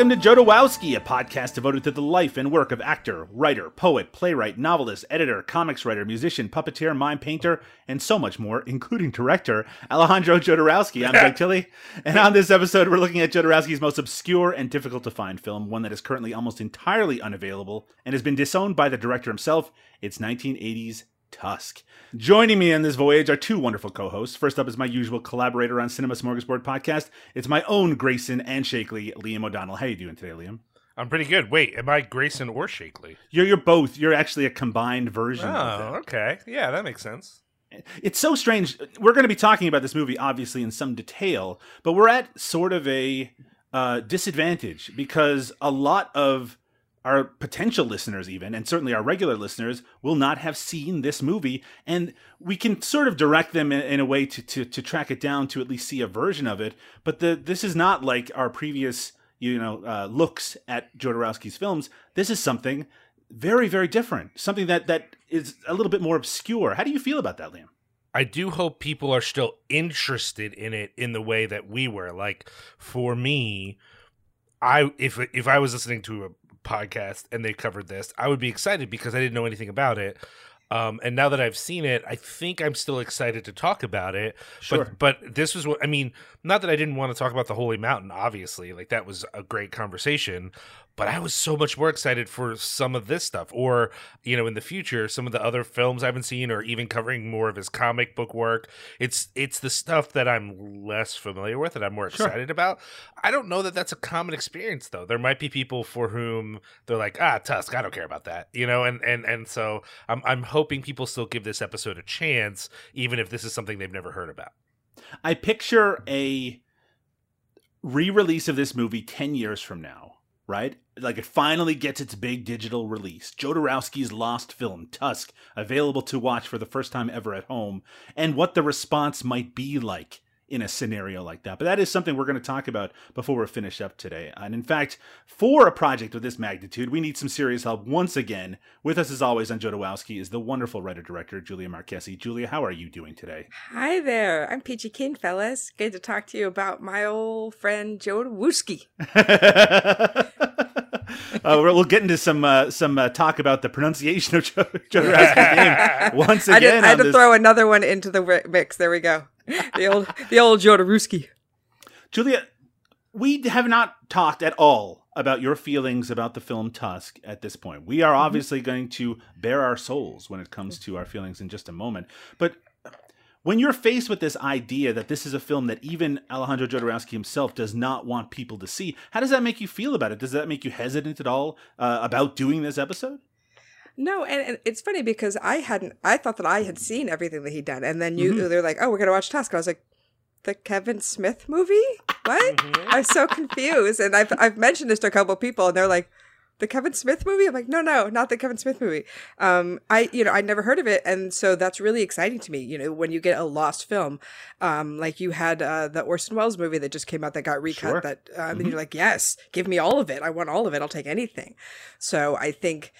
Welcome to Jodorowsky, a podcast devoted to the life and work of actor, writer, poet, playwright, novelist, editor, comics writer, musician, puppeteer, mime painter, and so much more, including director Alejandro Jodorowsky. I'm Greg Tilley, and on this episode, we're looking at Jodorowsky's most obscure and difficult to find film, one that is currently almost entirely unavailable and has been disowned by the director himself. It's 1980's Tusk. Joining me on this voyage are two wonderful co-hosts. First up is my usual collaborator on Cinema Smorgasbord podcast. It's my own Grayson and Shakely, Liam O'Donnell. How are you doing today, Liam? I'm pretty good. Wait, am I Grayson or Shakely? You're you're both. You're actually a combined version. Oh, okay. Yeah, that makes sense. It's so strange. We're going to be talking about this movie, obviously, in some detail, but we're at sort of a uh, disadvantage because a lot of our potential listeners even and certainly our regular listeners will not have seen this movie and we can sort of direct them in, in a way to, to, to track it down to at least see a version of it but the this is not like our previous you know uh, looks at Jodorowsky's films. This is something very very different something that that is a little bit more obscure. How do you feel about that Liam? I do hope people are still interested in it in the way that we were. Like for me I if if I was listening to a podcast and they covered this, I would be excited because I didn't know anything about it. Um, and now that I've seen it, I think I'm still excited to talk about it. Sure. But but this was what I mean. Not that I didn't want to talk about the Holy Mountain. Obviously, like that was a great conversation but I was so much more excited for some of this stuff, or you know, in the future, some of the other films I haven't seen, or even covering more of his comic book work. It's it's the stuff that I'm less familiar with and I'm more Sure. excited about. I don't know that that's a common experience though. There might be people for whom they're like, ah, Tusk, I don't care about that, you know, and and and so I'm I'm hoping people still give this episode a chance, even if this is something they've never heard about. I picture a re-release of this movie 10 years from now, right? Like it finally gets its big digital release. Jodorowsky's lost film, Tusk, available to watch for the first time ever at home, and what the response might be like in a scenario like that. But that is something we're going to talk about before we're finished up today. And in fact, for a project of this magnitude, we need some serious help once again. With us as always on Jodorowsky is the wonderful writer-director Julia Marquesi. Julia, how are you doing today? Hi there. I'm Peachy Keen, fellas. Good to talk to you about my old friend Joe Wooski. uh, we'll we'll get into some uh, some uh, talk about the pronunciation of Joe Jodorowsky's name once I, again. did, I had on to this- throw another one into the mix. There we go. The old the old Jodorowsky. Julia, we have not talked at all about your feelings about the film Tusk at this point. We are obviously going to bare our souls when it comes to our feelings in just a moment. But when you're faced with this idea that this is a film that even Alejandro Jodorowsky himself does not want people to see, how does that make you feel about it? Does that make you hesitant at all uh, about doing this episode? No, and, and it's funny because I hadn't. I thought that I had seen everything that he'd done, and then you Mhm. they're like, "Oh, we're gonna watch Tusk." I was like, "The Kevin Smith movie? What?" Mm-hmm. I'm so confused, and I've I've mentioned this to a couple of people, and they're like, "The Kevin Smith movie?" I'm like, "No, no, not the Kevin Smith movie." Um, I you know I'd never heard of it, and so that's really exciting to me. You know, when you get a lost film, um, like you had uh, the Orson Welles movie that just came out that got recut. Sure. That um, Mhm. and you're like, "Yes, give me all of it. I want all of it. I'll take anything." So I think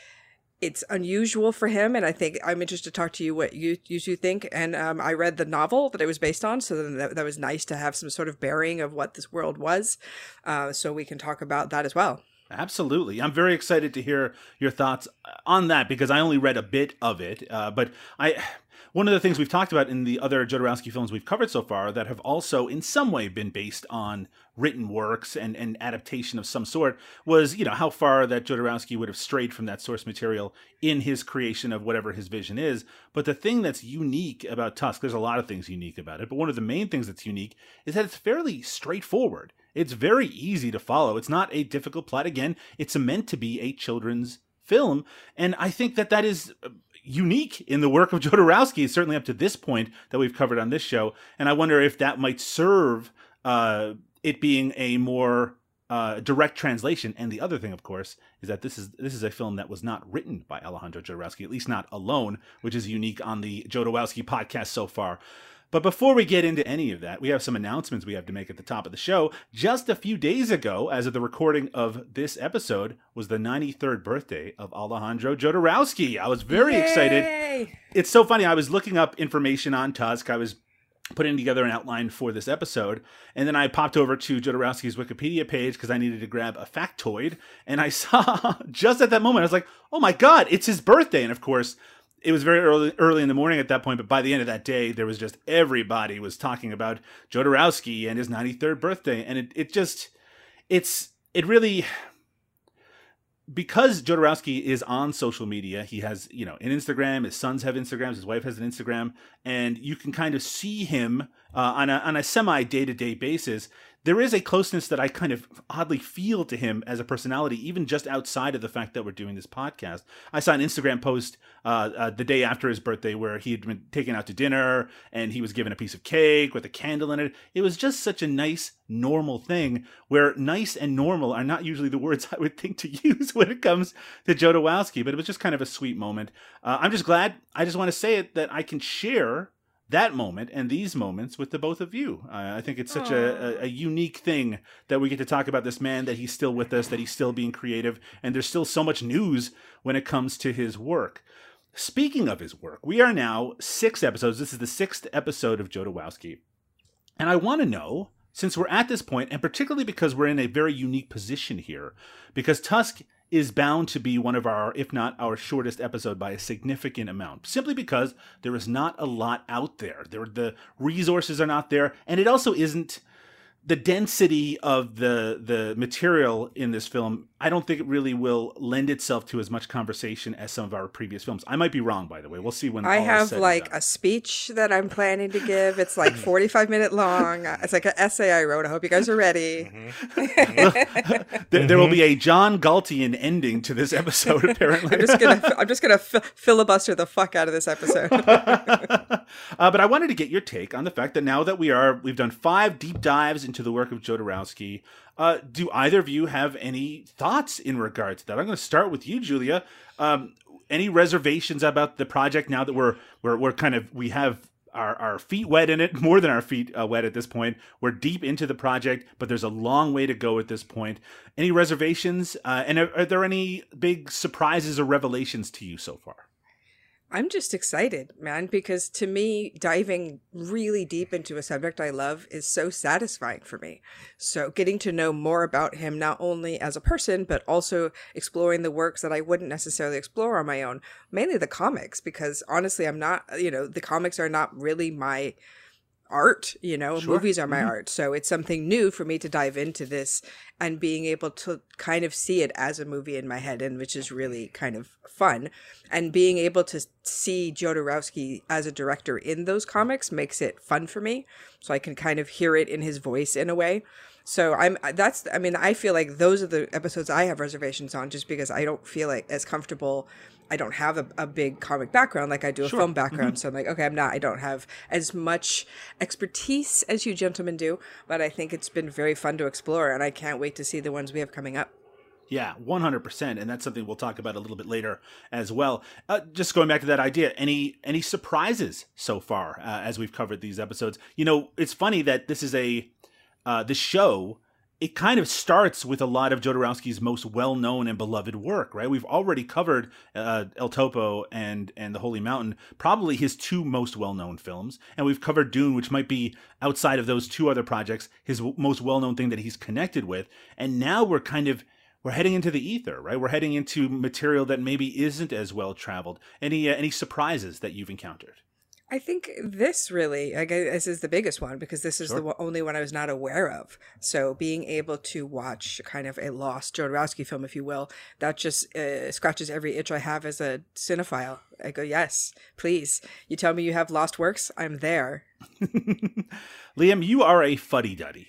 it's unusual for him and i think i'm interested to talk to you what you you two think and um, i read the novel that it was based on so then that, that was nice to have some sort of bearing of what this world was uh, so we can talk about that as well Absolutely. I'm very excited to hear your thoughts on that because I only read a bit of it. Uh, but I. One of the things we've talked about in the other Jodorowsky films we've covered so far that have also, in some way, been based on written works and, and adaptation of some sort was, you know, how far that Jodorowsky would have strayed from that source material in his creation of whatever his vision is. But the thing that's unique about Tusk, there's a lot of things unique about it, but one of the main things that's unique is that it's fairly straightforward. It's very easy to follow. It's not a difficult plot. Again, it's meant to be a children's film. And I think that that is uh, unique in the work of Jodorowsky, certainly up to this point that we've covered on this show. And I wonder if that might serve uh, it being a more uh, direct translation. And the other thing, of course, is that this is this is a film that was not written by Alejandro Jodorowsky, at least not alone, which is unique on the Jodorowsky podcast so far. But before we get into any of that, we have some announcements we have to make at the top of the show. Just a few days ago, as of the recording of this episode, was the 93rd birthday of Alejandro Jodorowsky. I was very excited it's so funny. I was looking up information on Tusk. I was putting together an outline for this episode. And then I popped over to Jodorowsky's Wikipedia page because I needed to grab a factoid. And I saw just at that moment, I was like, oh my God, it's his birthday. And of course, it was very early early in the morning at that point, but by the end of that day, there was just everybody was talking about Jodorowsky and his 93rd birthday. And it, it just, it's, it really, because Jodorowsky is on social media, he has, you know, an Instagram, his sons have Instagrams, his wife has an Instagram, and you can kind of see him uh, on a, on a semi day to day basis there is a closeness that I kind of oddly feel to him as a personality, even just outside of the fact that we're doing this podcast. I saw an Instagram post uh, uh, the day after his birthday where he had been taken out to dinner and he was given a piece of cake with a candle in it. It was just such a nice, normal thing where nice and normal are not usually the words I would think to use when it comes to Joe Jodorowsky, but it was just kind of a sweet moment. Uh, I'm just glad, I just want to say it, that I can share that moment and these moments with the both of you. Uh, I think it's such a, a, a, unique thing that we get to talk about this man, that he's still with us, that he's still being creative, and there's still so much news when it comes to his work. Speaking of his work, we are now six episodes. This is the sixth episode of Jodorowsky. And I want to know, since we're at this point, and particularly because we're in a very unique position here, because Tusk is bound to be one of our, if not our shortest episode by a significant amount, simply because there is not a lot out there. There, the resources are not there, and it also isn't the density of the the material in this film I don't think it really will lend itself to as much conversation as some of our previous films. I might be wrong, by the way. We'll see when I have like a speech that I'm planning to give. It's like 45 minute long. It's like an essay I wrote. I hope you guys are ready. Mm-hmm. there, there, will be a John Galtian ending to this episode. Apparently, I'm just gonna I'm just gonna f- filibuster the fuck out of this episode. uh, but I wanted to get your take on the fact that now that we are we've done five deep dives into the work of Jodorowsky. Uh, do either of you have any thoughts in regard to that? I'm going to start with you, Julia. Um, any reservations about the project now that we're we're we're kind of we have our, our feet wet in it, more than our feet uh, wet at this point. We're deep into the project, but there's a long way to go at this point. Any reservations? Uh, and are, are there any big surprises or revelations to you so far? I'm just excited, man, because to me, diving really deep into a subject I love is so satisfying for me. So, getting to know more about him, not only as a person, but also exploring the works that I wouldn't necessarily explore on my own, mainly the comics, because honestly, I'm not, you know, the comics are not really my art you know sure. movies are my mm-hmm. art so it's something new for me to dive into this and being able to kind of see it as a movie in my head and which is really kind of fun and being able to see Jodorowsky as a director in those comics makes it fun for me so I can kind of hear it in his voice in a way so I'm that's I mean I feel like those are the episodes I have reservations on just because I don't feel like as comfortable I don't have a, a big comic background like I do a sure. film background. Mm-hmm. So I'm like, okay, I'm not, I don't have as much expertise as you gentlemen do, but I think it's been very fun to explore and I can't wait to see the ones we have coming up. Yeah, 100%. And that's something we'll talk about a little bit later as well. Uh, just going back to that idea, any any surprises so far uh, as we've covered these episodes? You know, it's funny that this is a, uh, the show it kind of starts with a lot of Jodorowsky's most well-known and beloved work, right? We've already covered uh, El Topo and and The Holy Mountain, probably his two most well-known films, and we've covered Dune, which might be outside of those two other projects his w- most well-known thing that he's connected with. And now we're kind of we're heading into the ether, right? We're heading into material that maybe isn't as well traveled. Any uh, any surprises that you've encountered? I think this really, I guess, this is the biggest one because this is sure. the only one I was not aware of. So being able to watch kind of a lost Jodorowsky film, if you will, that just uh, scratches every itch I have as a cinephile. I go, yes, please. You tell me you have lost works, I'm there. Liam, you are a fuddy duddy.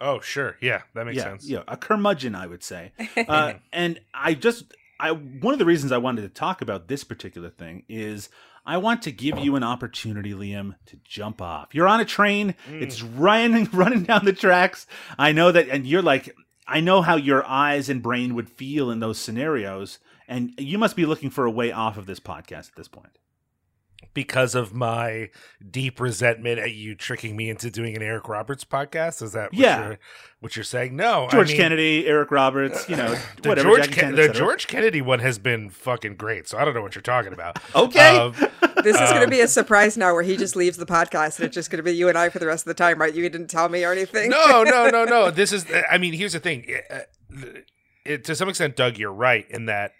Oh, sure. Yeah, that makes yeah, sense. Yeah, a curmudgeon, I would say. Uh, and I just, I one of the reasons I wanted to talk about this particular thing is I want to give you an opportunity, Liam, to jump off. You're on a train. Mm. It's running, running down the tracks. I know that, and you're like, I know how your eyes and brain would feel in those scenarios, and you must be looking for a way off of this podcast at this point. Because of my deep resentment at you tricking me into doing an Eric Roberts podcast. Is that what Yeah. you're, what you're saying? No, I George mean, Kennedy, Eric Roberts, you know, The whatever. George, Jackie Ken- Chan, the. George Kennedy one has been fucking great, so I don't know what you're talking about. Okay. Um, This is going to Um, be a surprise now where he just leaves the podcast and it's just going to be you and I for the rest of the time, right? You didn't tell me or anything. no, no, no, no. This is. I mean, here's the thing. Uh, it, to some extent, Doug, you're right in that.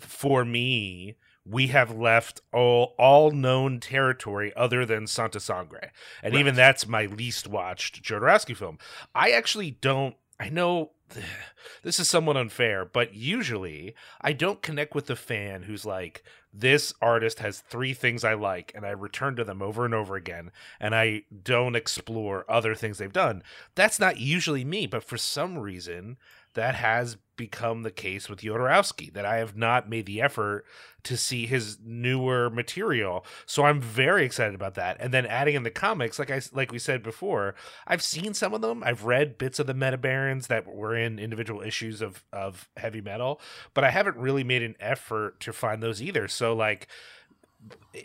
For me, we have left all all known territory other than Santa Sangre, and even that's my least watched Jodorowsky film. I actually don't. I know this is somewhat unfair, but usually I don't connect with the fan who's like, this artist has three things I like, and I return to them over and over again, and I don't explore other things they've done. That's not usually me, but for some reason, that has become the case with Jodorowsky, that I have not made the effort to see his newer material. So I'm very excited about that. And then adding in the comics, like I like we said before, I've seen some of them. I've read bits of the Meta Barons that were in individual issues of of heavy metal, but I haven't really made an effort to find those either. So like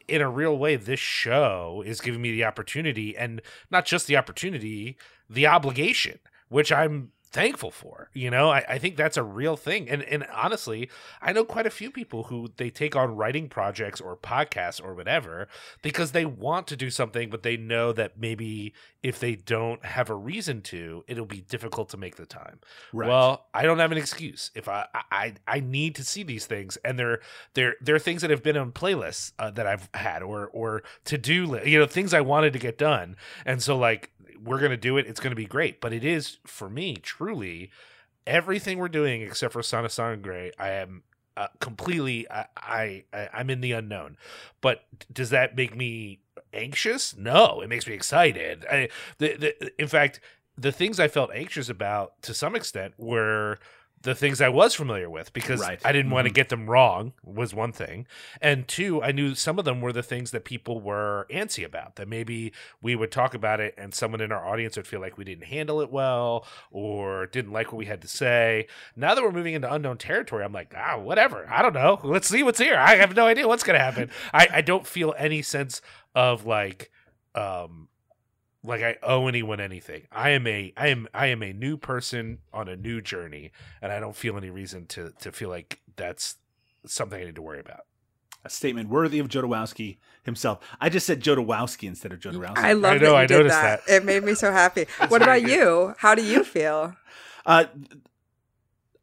in a real way, this show is giving me the opportunity, and not just the opportunity, the obligation, which I'm thankful for. You know, I, I think that's a real thing. And and honestly, I know quite a few people who they take on writing projects or podcasts or whatever because they want to do something, but they know that maybe if they don't have a reason to, it'll be difficult to make the time. Right. Well, I don't have an excuse. If I I I need to see these things, and they're they're they're things that have been on playlists uh, that I've had, or or to do li- you know things I wanted to get done, and so like we're gonna do it. It's gonna be great, but it is for me truly everything we're doing except for Santa Sangre. I am. Uh, completely, I, I, I I'm in the unknown, but does that make me anxious? No, it makes me excited. I, the, the, in fact, the things I felt anxious about to some extent were the things I was familiar with because Right. I didn't want to get them wrong was one thing. And two, I knew some of them were the things that people were antsy about that maybe we would talk about it and someone in our audience would feel like we didn't handle it well or didn't like what we had to say. Now that we're moving into unknown territory, I'm like, ah, whatever. I don't know. Let's see what's here. I have no idea what's going to happen. I, I don't feel any sense of like, um, like I owe anyone anything. I am a I am I am a new person on a new journey, and I don't feel any reason to to feel like that's something I need to worry about. a statement worthy of Jodorowsky himself. I just said Jodorowsky instead of Jodorowsky. I love I know, that you I did noticed that. that. It made me so happy. What about good. you? How do you feel? Uh,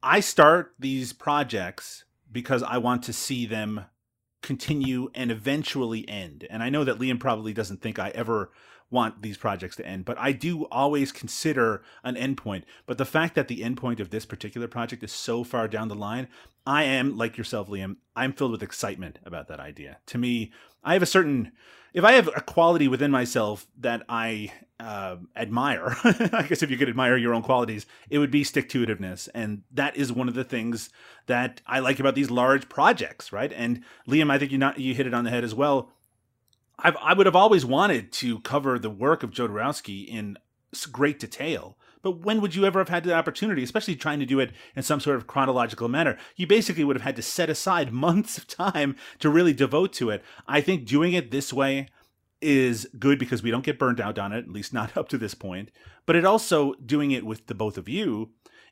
I start these projects because I want to see them continue and eventually end. And I know that Liam probably doesn't think I ever want these projects to end, but I do always consider an endpoint. But the fact that the endpoint of this particular project is so far down the line, I am, like yourself, Liam, I'm filled with excitement about that idea. To me, I have a certain, if I have a quality within myself that I uh, admire, I guess if you could admire your own qualities, it would be stick to itiveness. And that is one of the things that I like about these large projects, right? And Liam, I think you not you hit it on the head as well. I've, I would have always wanted to cover the work of Jodorowsky in great detail. But when would you ever have had the opportunity, especially trying to do it in some sort of chronological manner? You basically would have had to set aside months of time to really devote to it. I think doing it this way is good because we don't get burned out on it, at least not up to this point. But it also, doing it with the both of you,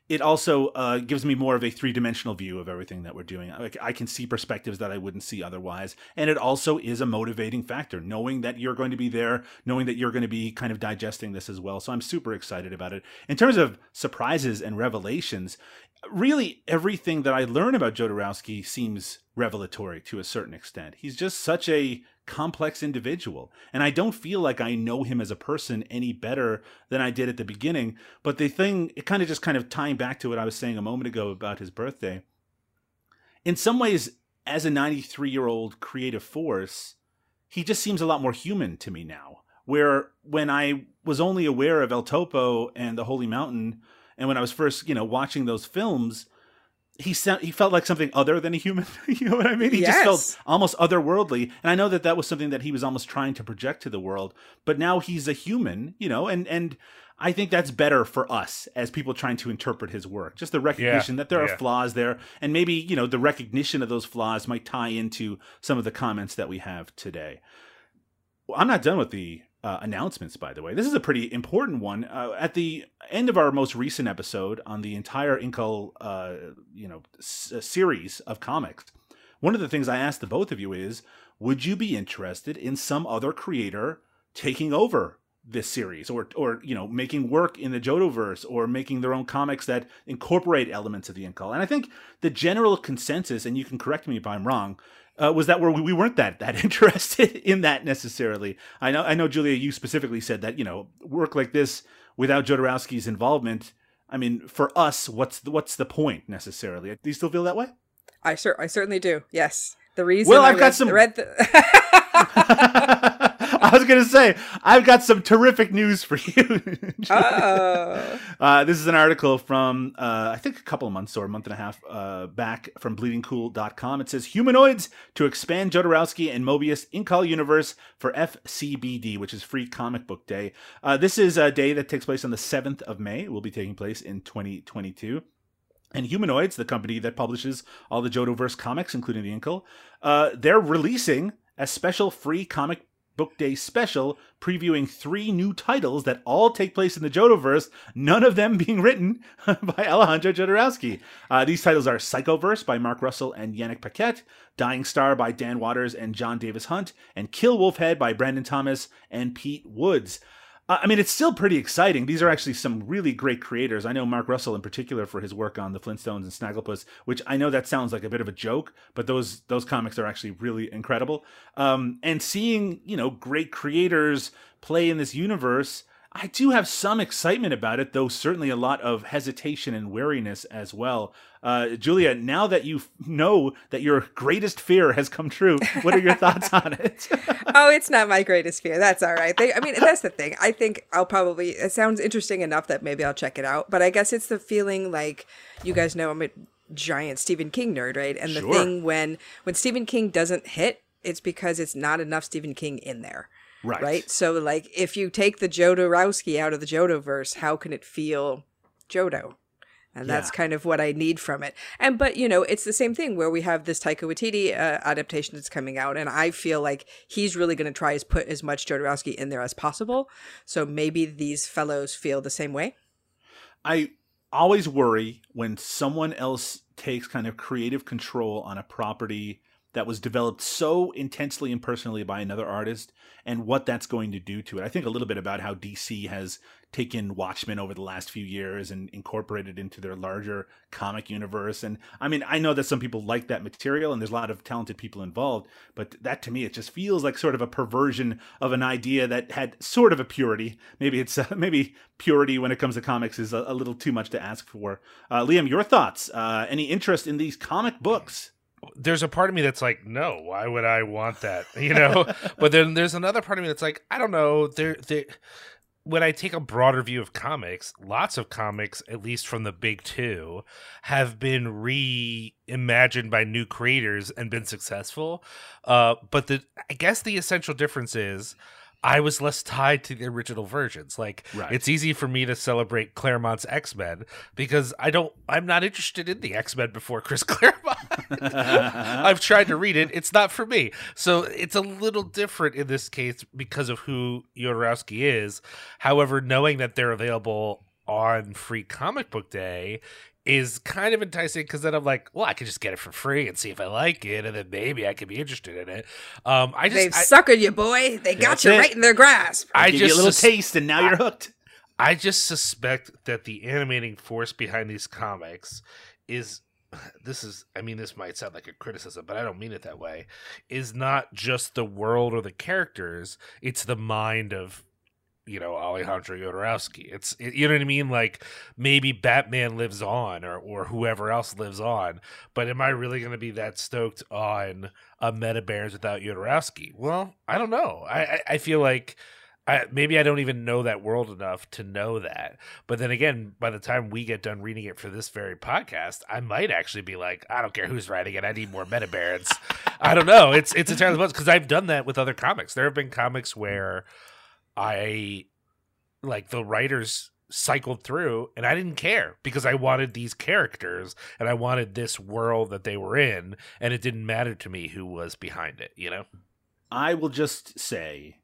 it also uh, gives me more of a three dimensional view of everything that we're doing. Like I can see perspectives that I wouldn't see otherwise, and it also is a motivating factor, knowing that you're going to be there, knowing that you're going to be kind of digesting this as well. So I'm super excited about it. In terms of surprises and revelations, really everything that I learn about Jodorowsky seems revelatory to a certain extent. He's just such a complex individual. And I don't feel like I know him as a person any better than I did at the beginning. But the thing, it kind of just kind of tying back to what I was saying a moment ago about his birthday. In some ways, as a 93 year old creative force, he just seems a lot more human to me now. Where when I was only aware of El Topo and the Holy Mountain, and when I was first, you know, watching those films, he sound, he felt like something other than a human. you know what I mean? He just felt almost otherworldly. And I know that that was something that he was almost trying to project to the world. But now he's a human, you know, and and I think that's better for us as people trying to interpret his work. Just the recognition that there yeah. are flaws there, and maybe you know the recognition of those flaws might tie into some of the comments that we have today. Well, I'm not done with the uh, announcements, by the way. This is a pretty important one. Uh, at the end of our most recent episode on the entire Incal, uh, you know, s- uh, series of comics, one of the things I asked the both of you is, would you be interested in some other creator taking over this series, or or you know, making work in the Jodoverse, or making their own comics that incorporate elements of the Incal? And I think the general consensus, and you can correct me if I'm wrong, uh, was that where we weren't that that interested in that necessarily. I know, I know, Julia, you specifically said that you know work like this without Jodorowsky's involvement. I mean, for us, what's the, what's the point necessarily? Do you still feel that way? I cer- I certainly do. Yes, the reason. Well, I I've got read- some- read the- I was gonna say I've got some terrific news for you. oh, Uh, this is an article from, uh, I think, a couple of months or a month and a half uh, back from bleedingcool.com. It says Humanoids to expand Jodorowsky and Moebius Incal universe for FCBD, which is Free Comic Book Day. Uh, this is a day that takes place on the 7th of May. It will be taking place in 2022. And Humanoids, the company that publishes all the Jodoverse comics, including the Incal, uh, they're releasing a special free comic book day special previewing three new titles that all take place in the Jodoverse, none of them being written by Alejandro Jodorowsky. Uh, these titles are Psychoverse by Mark Russell and Yannick Paquette, Dying Star by Dan Watters and Jon Davis-Hunt, and Kill Wolf Head by Brandon Thomas and Pete Woods. I mean, it's still pretty exciting. These are actually some really great creators. I know Mark Russell in particular for his work on the Flintstones and Snagglepuss, which I know that sounds like a bit of a joke, but those those comics are actually really incredible. Um, and seeing you know great creators play in this universe, I do have some excitement about it, though certainly a lot of hesitation and wariness as well. Uh, Julia, now that you know that your greatest fear has come true, what are your thoughts on it? oh, it's not my greatest fear. That's all right. They, I mean, that's the thing. I think I'll probably. It sounds interesting enough that maybe I'll check it out. But I guess it's the feeling like you guys know I'm a giant Stephen King nerd, right? And the Sure. thing when when Stephen King doesn't hit, it's because it's not enough Stephen King in there. Right. right? So like if you take the Jodorowsky out of the Jodoverse, how can it feel Jodo? And that's kind of what I need from it. And but you know, it's the same thing where we have this Taika Waititi uh, adaptation that's coming out, and I feel like he's really going to try as put as much Jodorowsky in there as possible. So maybe these fellows feel the same way. I always worry when someone else takes kind of creative control on a property that was developed so intensely and personally by another artist and what that's going to do to it. I think a little bit about how DC has taken Watchmen over the last few years and incorporated into their larger comic universe. And I mean, I know that some people like that material and there's a lot of talented people involved, but that to me, it just feels like sort of a perversion of an idea that had sort of a purity. Maybe it's uh, maybe purity when it comes to comics is a, a little too much to ask for. Uh, Liam, your thoughts? Uh, any interest in these comic books? There's a part of me that's like, no, why would I want that? You know, but then there's another part of me that's like, I don't know. There, there. When I take a broader view of comics, lots of comics, at least from the big two, have been reimagined by new creators and been successful. Uh, but the, I guess the essential difference is. I was less tied to the original versions. Like Right. it's easy for me to celebrate Claremont's X Men because I don't. I'm not interested in the X Men before Chris Claremont. I've tried to read it. It's not for me. So it's a little different in this case because of who Jodorowsky is. However, knowing that they're available on Free Comic Book Day is kind of enticing because then I'm like, well, I could just get it for free and see if I like it, and then maybe I could be interested in it. Um, I just They've just, I, suckered you, boy. They got you it. right in their grasp. I Give you a little sus- taste, and now you're hooked. I just suspect that the animating force behind these comics is this is I mean this might sound like a criticism, but I don't mean it that way. Is not just the world or the characters, it's the mind of you know Alejandro Jodorowsky. It's it, you know what I mean like maybe Batman lives on or or whoever else lives on, but am I really going to be that stoked on a Meta Bears without Jodorowsky? Well, I don't know. I I, I feel like I, maybe I don't even know that world enough to know that. But then again, by the time we get done reading it for this very podcast, I might actually be like, I don't care who's writing it. I need more meta barons. I don't know. It's it's entirely possible because I've done that with other comics. There have been comics where I like the writers cycled through and I didn't care because I wanted these characters and I wanted this world that they were in and it didn't matter to me who was behind it, you know? I will just say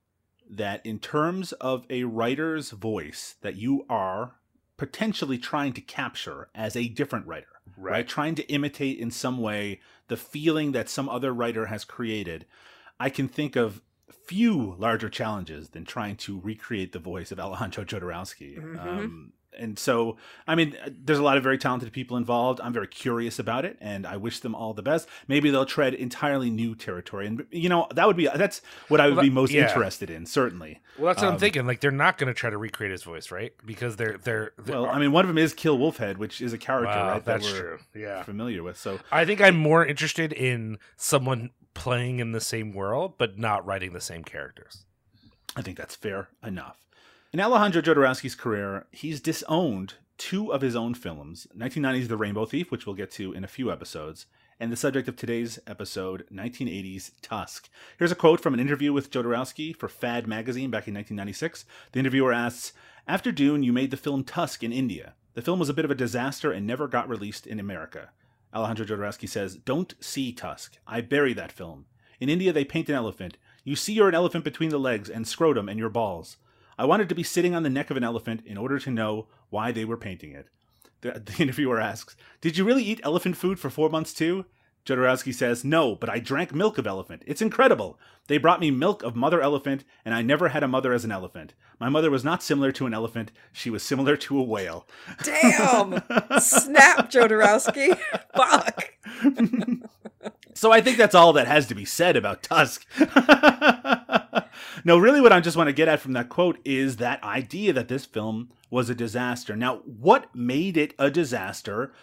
that in terms of a writer's voice that you are potentially trying to capture as a different writer, right? right? Trying to imitate in some way the feeling that some other writer has created, I can think of few larger challenges than trying to recreate the voice of Alejandro Jodorowsky. Mm-hmm. Um, and so i mean there's a lot of very talented people involved. I'm very curious about it and i wish them all the best. Maybe they'll tread entirely new territory. And you know that would be that's what i would well, be most yeah. interested in certainly. Well that's what um, i'm thinking. Like they're not going to try to recreate his voice right? Because they're they're, they're well i mean one of them is kill wolfhead which is a character wow, right that's that true. Yeah. familiar with. So i think i'm more interested in someone playing in the same world but not writing the same characters i think that's fair enough in Alejandro Jodorowsky's career, he's disowned two of his own films 1990's The Rainbow Thief, which we'll get to in a few episodes, and the subject of today's episode, 1980's Tusk. Here's a quote from an interview with Jodorowsky for Fad magazine back in 1996. The interviewer asks After Dune, you made the film Tusk in India. The film was a bit of a disaster and never got released in America. Alejandro Jodorowsky says, Don't see Tusk. I bury that film. In India, they paint an elephant. You see you're an elephant between the legs and scrotum and your balls. I wanted to be sitting on the neck of an elephant in order to know why they were painting it. The, the interviewer asks, Did you really eat elephant food for four months too? Jodorowsky says, No, but I drank milk of elephant. It's incredible. They brought me milk of mother elephant, and I never had a mother as an elephant. My mother was not similar to an elephant, she was similar to a whale. Damn! Snap, Jodorowsky. Fuck. so I think that's all that has to be said about Tusk. no, really, what I just want to get at from that quote is that idea that this film was a disaster. Now, what made it a disaster?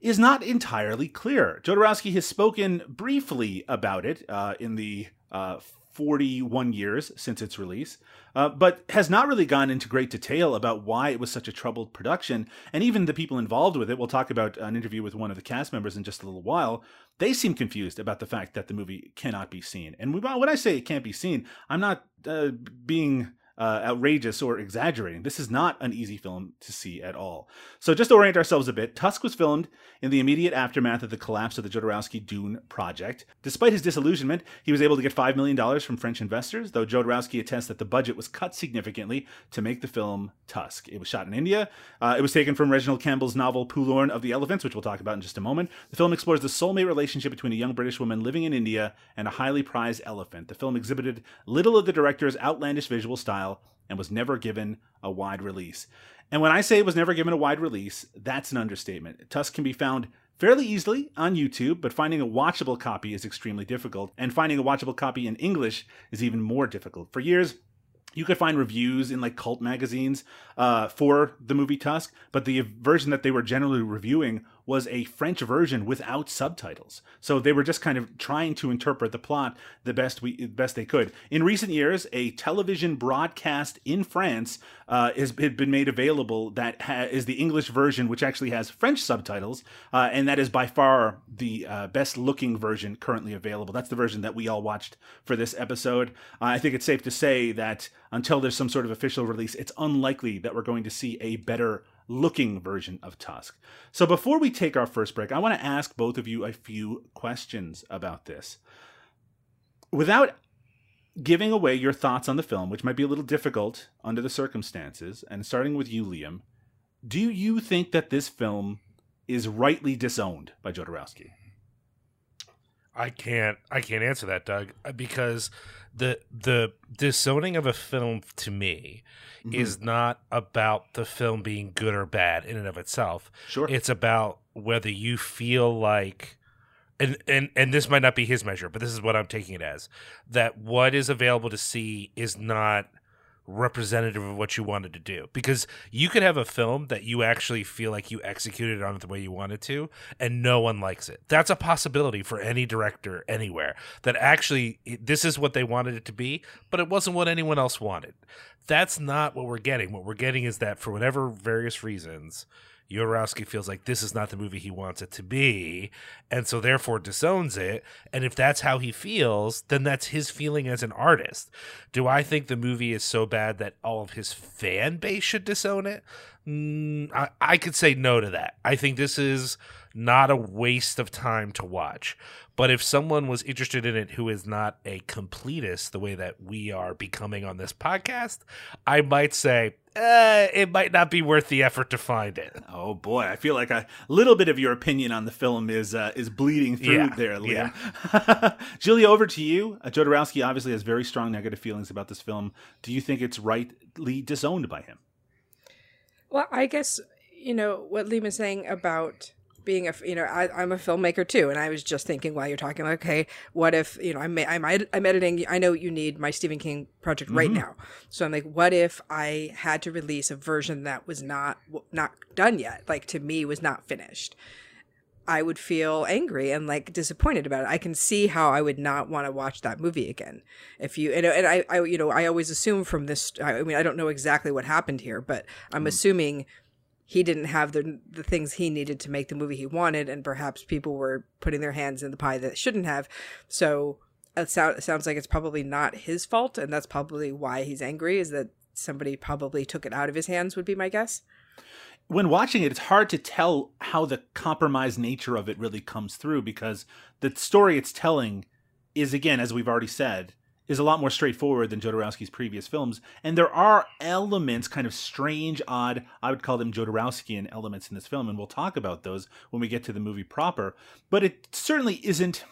Is not entirely clear. Jodorowsky has spoken briefly about it uh, in the uh, 41 years since its release, uh, but has not really gone into great detail about why it was such a troubled production. And even the people involved with it, we'll talk about an interview with one of the cast members in just a little while, they seem confused about the fact that the movie cannot be seen. And when I say it can't be seen, I'm not uh, being uh, outrageous or exaggerating. This is not an easy film to see at all. So, just to orient ourselves a bit, Tusk was filmed in the immediate aftermath of the collapse of the Jodorowsky Dune project. Despite his disillusionment, he was able to get $5 million from French investors, though Jodorowsky attests that the budget was cut significantly to make the film Tusk. It was shot in India. Uh, it was taken from Reginald Campbell's novel Poo Lorn of the Elephants, which we'll talk about in just a moment. The film explores the soulmate relationship between a young British woman living in India and a highly prized elephant. The film exhibited little of the director's outlandish visual style and was never given a wide release. And when I say it was never given a wide release, that's an understatement. Tusk can be found fairly easily on YouTube, but finding a watchable copy is extremely difficult, and finding a watchable copy in English is even more difficult. For years, you could find reviews in like cult magazines uh, for the movie Tusk, but the version that they were generally reviewing was a French version without subtitles. So they were just kind of trying to interpret the plot the best we best they could. In recent years, a television broadcast in France uh, has been made available that ha- is the English version, which actually has French subtitles, uh, and that is by far the uh, best looking version currently available. That's the version that we all watched for this episode. I think it's safe to say that until there's some sort of official release, it's unlikely that we're going to see a better looking version of Tusk. So before we take our first break, I want to ask both of you a few questions about this. Without giving away your thoughts on the film, which might be a little difficult under the circumstances, and starting with you, Liam, do you think that this film is rightly disowned by Jodorowsky? I can't I can't answer that, Doug, because the the disowning of a film to me mm-hmm. is not about the film being good or bad in and of itself. Sure. It's about whether you feel like and and and this might not be his measure, but this is what I'm taking it as that what is available to see is not representative of what you wanted to do. Because you could have a film that you actually feel like you executed on it the way you wanted to and no one likes it. That's a possibility for any director anywhere that actually this is what they wanted it to be but it wasn't what anyone else wanted. That's not what we're getting. What we're getting is that for whatever various reasons Jodorowsky feels like this is not the movie he wants it to be, and so therefore disowns it. And if that's how he feels, then that's his feeling as an artist. Do I think the movie is so bad that all of his fan base should disown it? Mm, I, I could say no to that. I think this is not a waste of time to watch. But if someone was interested in it who is not a completist the way that we are becoming on this podcast, I might say eh, it might not be worth the effort to find it. Oh boy, I feel like a little bit of your opinion on the film is uh, is bleeding through Yeah, there, Liam. Julia, over to you. Uh, Jodorowsky obviously has very strong negative feelings about this film. Do you think it's rightly disowned by him? Well, I guess you know what Liam is saying about being a you know I, I'm a filmmaker too, and I was just thinking while you're talking, like, okay, what if you know I'm I'm I'm editing. I know you need my Stephen King project right mm-hmm. now, so I'm like, what if I had to release a version that was not not done yet, like to me was not finished. I would feel angry and like disappointed about it. I can see how I would not want to watch that movie again. If you and, and I, I you know I always assume from this. I mean I don't know exactly what happened here, but I'm mm. assuming he didn't have the the things he needed to make the movie he wanted, and perhaps people were putting their hands in the pie that shouldn't have. So it, it sounds like it's probably not his fault, and that's probably why he's angry. Is that somebody probably took it out of his hands? Would be my guess. when watching it, it's hard to tell how the compromised nature of it really comes through because the story it's telling is, again, as we've already said, is a lot more straightforward than Jodorowsky's previous films. And there are elements, kind of strange, odd, I would call them Jodorowskian elements in this film, and we'll talk about those when we get to the movie proper. But it certainly isn't,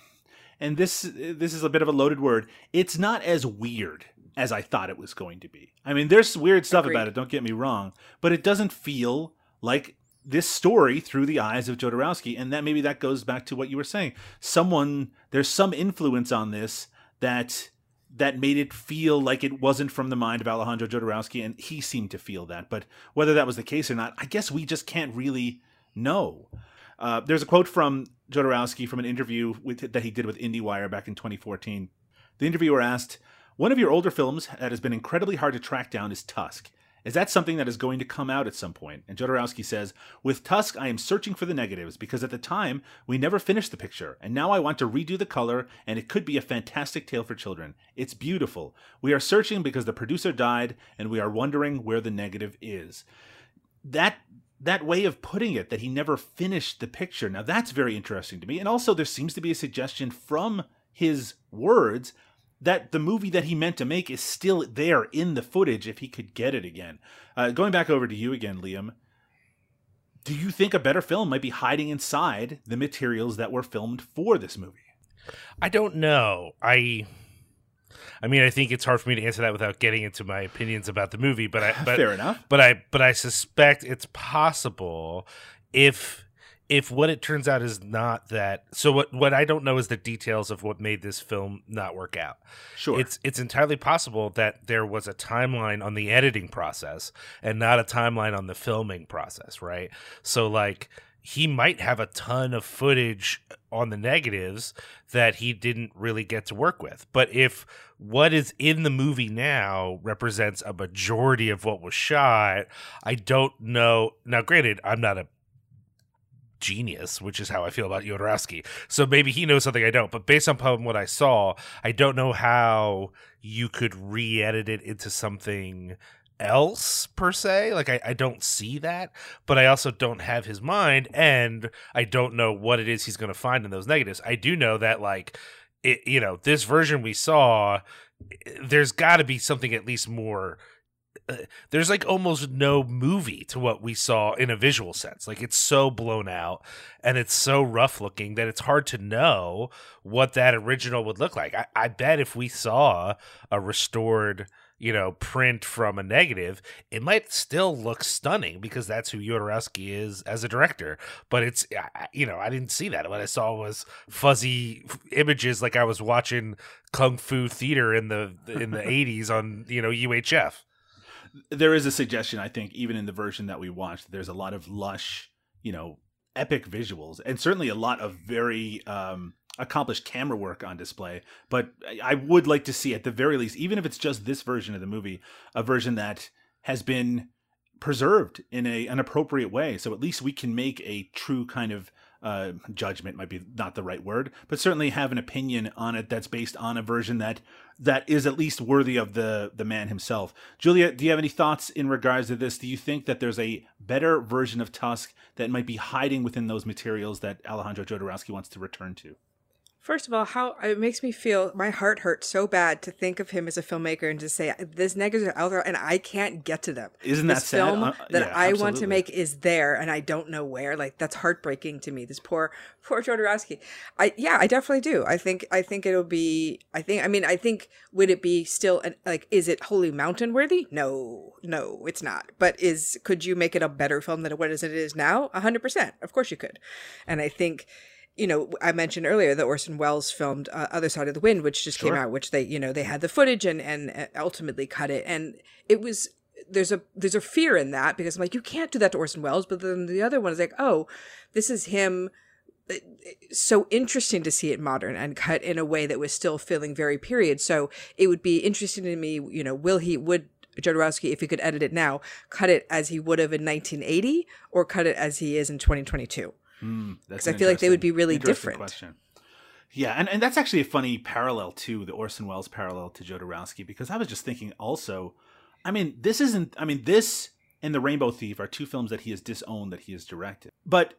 and this this is a bit of a loaded word, it's not as weird as I thought it was going to be. I mean, there's weird stuff Agreed. about it, don't get me wrong, but it doesn't feel like this story through the eyes of Jodorowsky, and that maybe that goes back to what you were saying. Someone there's some influence on this that that made it feel like it wasn't from the mind of Alejandro Jodorowsky, and he seemed to feel that. But whether that was the case or not, I guess we just can't really know. Uh, there's a quote from Jodorowsky from an interview with, that he did with IndieWire back in 2014. The interviewer asked, "One of your older films that has been incredibly hard to track down is Tusk. Is that something that is going to come out at some point? And Jodorowsky says, With Tusk, I am searching for the negatives because at the time, we never finished the picture, and now I want to redo the color, and it could be a fantastic tale for children. It's beautiful. We are searching because the producer died, and we are wondering where the negative is. That that way of putting it that he never finished the picture now that's very interesting to me and also there seems to be a suggestion from his words that the movie that he meant to make is still there in the footage if he could get it again. Uh, going back over to you again, Liam, do you think a better film might be hiding inside the materials that were filmed for this movie? I don't know. I I mean, I think it's hard for me to answer that without getting into my opinions about the movie, but I but Fair enough. but I but I suspect it's possible if if what it turns out is not that so what what I don't know is the details of what made this film not work out. Sure. It's it's entirely possible that there was a timeline on the editing process and not a timeline on the filming process, right? So like he might have a ton of footage on the negatives that he didn't really get to work with. But if what is in the movie now represents a majority of what was shot, I don't know. Now, granted, I'm not a genius, which is how I feel about Jodorowsky. So maybe he knows something I don't. But based upon what I saw, I don't know how you could re-edit it into something else per se like I, I don't see that but i also don't have his mind and i don't know what it is he's going to find in those negatives i do know that like it, you know this version we saw there's got to be something at least more uh, there's like almost no movie to what we saw in a visual sense like it's so blown out and it's so rough looking that it's hard to know what that original would look like i, I bet if we saw a restored you know, print from a negative, it might still look stunning because that's who Jodorowsky is as a director. But it's, I- you know, I didn't see that. What I saw was fuzzy images, like I was watching kung fu theater in the in the eighties on you know UHF. There is a suggestion, I think, even in the version that we watched, there's a lot of lush, you know, epic visuals, and certainly a lot of very um, accomplished camera work on display. But I- would like to see, at the very least, even if it's just this version of the movie, a version that has been preserved in a an appropriate way. So at least we can make a true kind of uh, judgment might be not the right word, but certainly have an opinion on it that's based on a version that that is at least worthy of the the man himself. Julia, do you have any thoughts in regards to this? Do you think that there's a better version of Tusk that might be hiding within those materials that Alejandro Jodorowsky wants to return to? First of all, how it makes me feel my heart hurts so bad to think of him as a filmmaker and to say this negatives are out there and I can't get to them. Isn't that this sad? film Uh, that yeah, I want to make is there and I don't know where. Like that's heartbreaking to me. This poor poor Jodorowsky. I yeah, I definitely do. I think I think it'll be. I think I mean I think would it be still an, like is it Holy Mountain worthy? No, no, it's not. But is could you make it a better film than what is it is now? A hundred percent. Of course you could. And I think you know, I mentioned earlier that Orson Welles filmed uh, Other Side of the Wind, which just came out, which they, you know, they had the footage and and uh, ultimately cut it, and it was there's a there's a fear in that because I'm like you can't do that to Orson Welles, but then the other one is like oh, this is him. uh, So interesting to see it modern and cut in a way that was still feeling very period. So it would be interesting to me, you know, will he would Jodorowsky, if he could edit it now, cut it as he would have in 1980 or cut it as he is in 2022? Hmm, that's I feel like they would be really different. Question. Yeah, and, and that's actually a funny parallel too, the Orson Welles parallel to Jodorowsky, because I was just thinking also, I mean, this isn't, I mean, this and The Rainbow Thief are two films that he has disowned that he has directed. But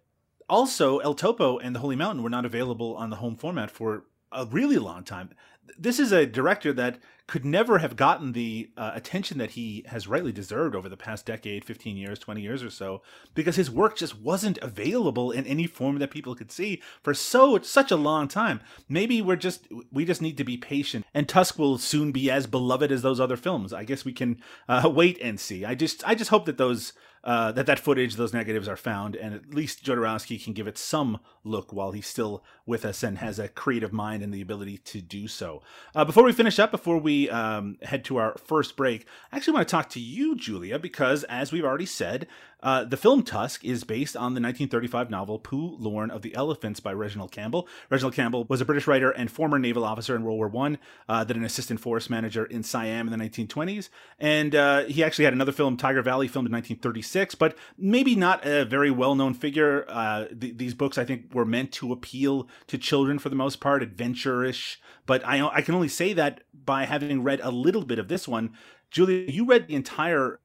also, El Topo and The Holy Mountain were not available on the home format for a really long time. This is a director that could never have gotten the uh, attention that he has rightly deserved over the past decade, 15 years, 20 years or so, because his work just wasn't available in any form that people could see for so such a long time. Maybe we're just we just need to be patient, and Tusk will soon be as beloved as those other films. I guess we can uh, wait and see. I just I just hope that those uh, that that footage, those negatives are found, and at least Jodorowsky can give it some look while he's still with us and has a creative mind and the ability to do so. Uh, before we finish up, before we um, head to our first break, I actually want to talk to you, Julia, because as we've already said, uh, the film Tusk is based on the 1935 novel Poo Lorn of the Elephants by Reginald Campbell. Reginald Campbell was a British writer and former naval officer in World War One, uh, then an assistant forest manager in Siam in the 1920s, and uh, he actually had another film, Tiger Valley, filmed in 1936, but maybe not a very well-known figure. Uh, th- these books, I think, were meant to appeal to children for the most part, adventure-ish. But I, I can only say that by having read a little bit of this one. Julia, you read the entire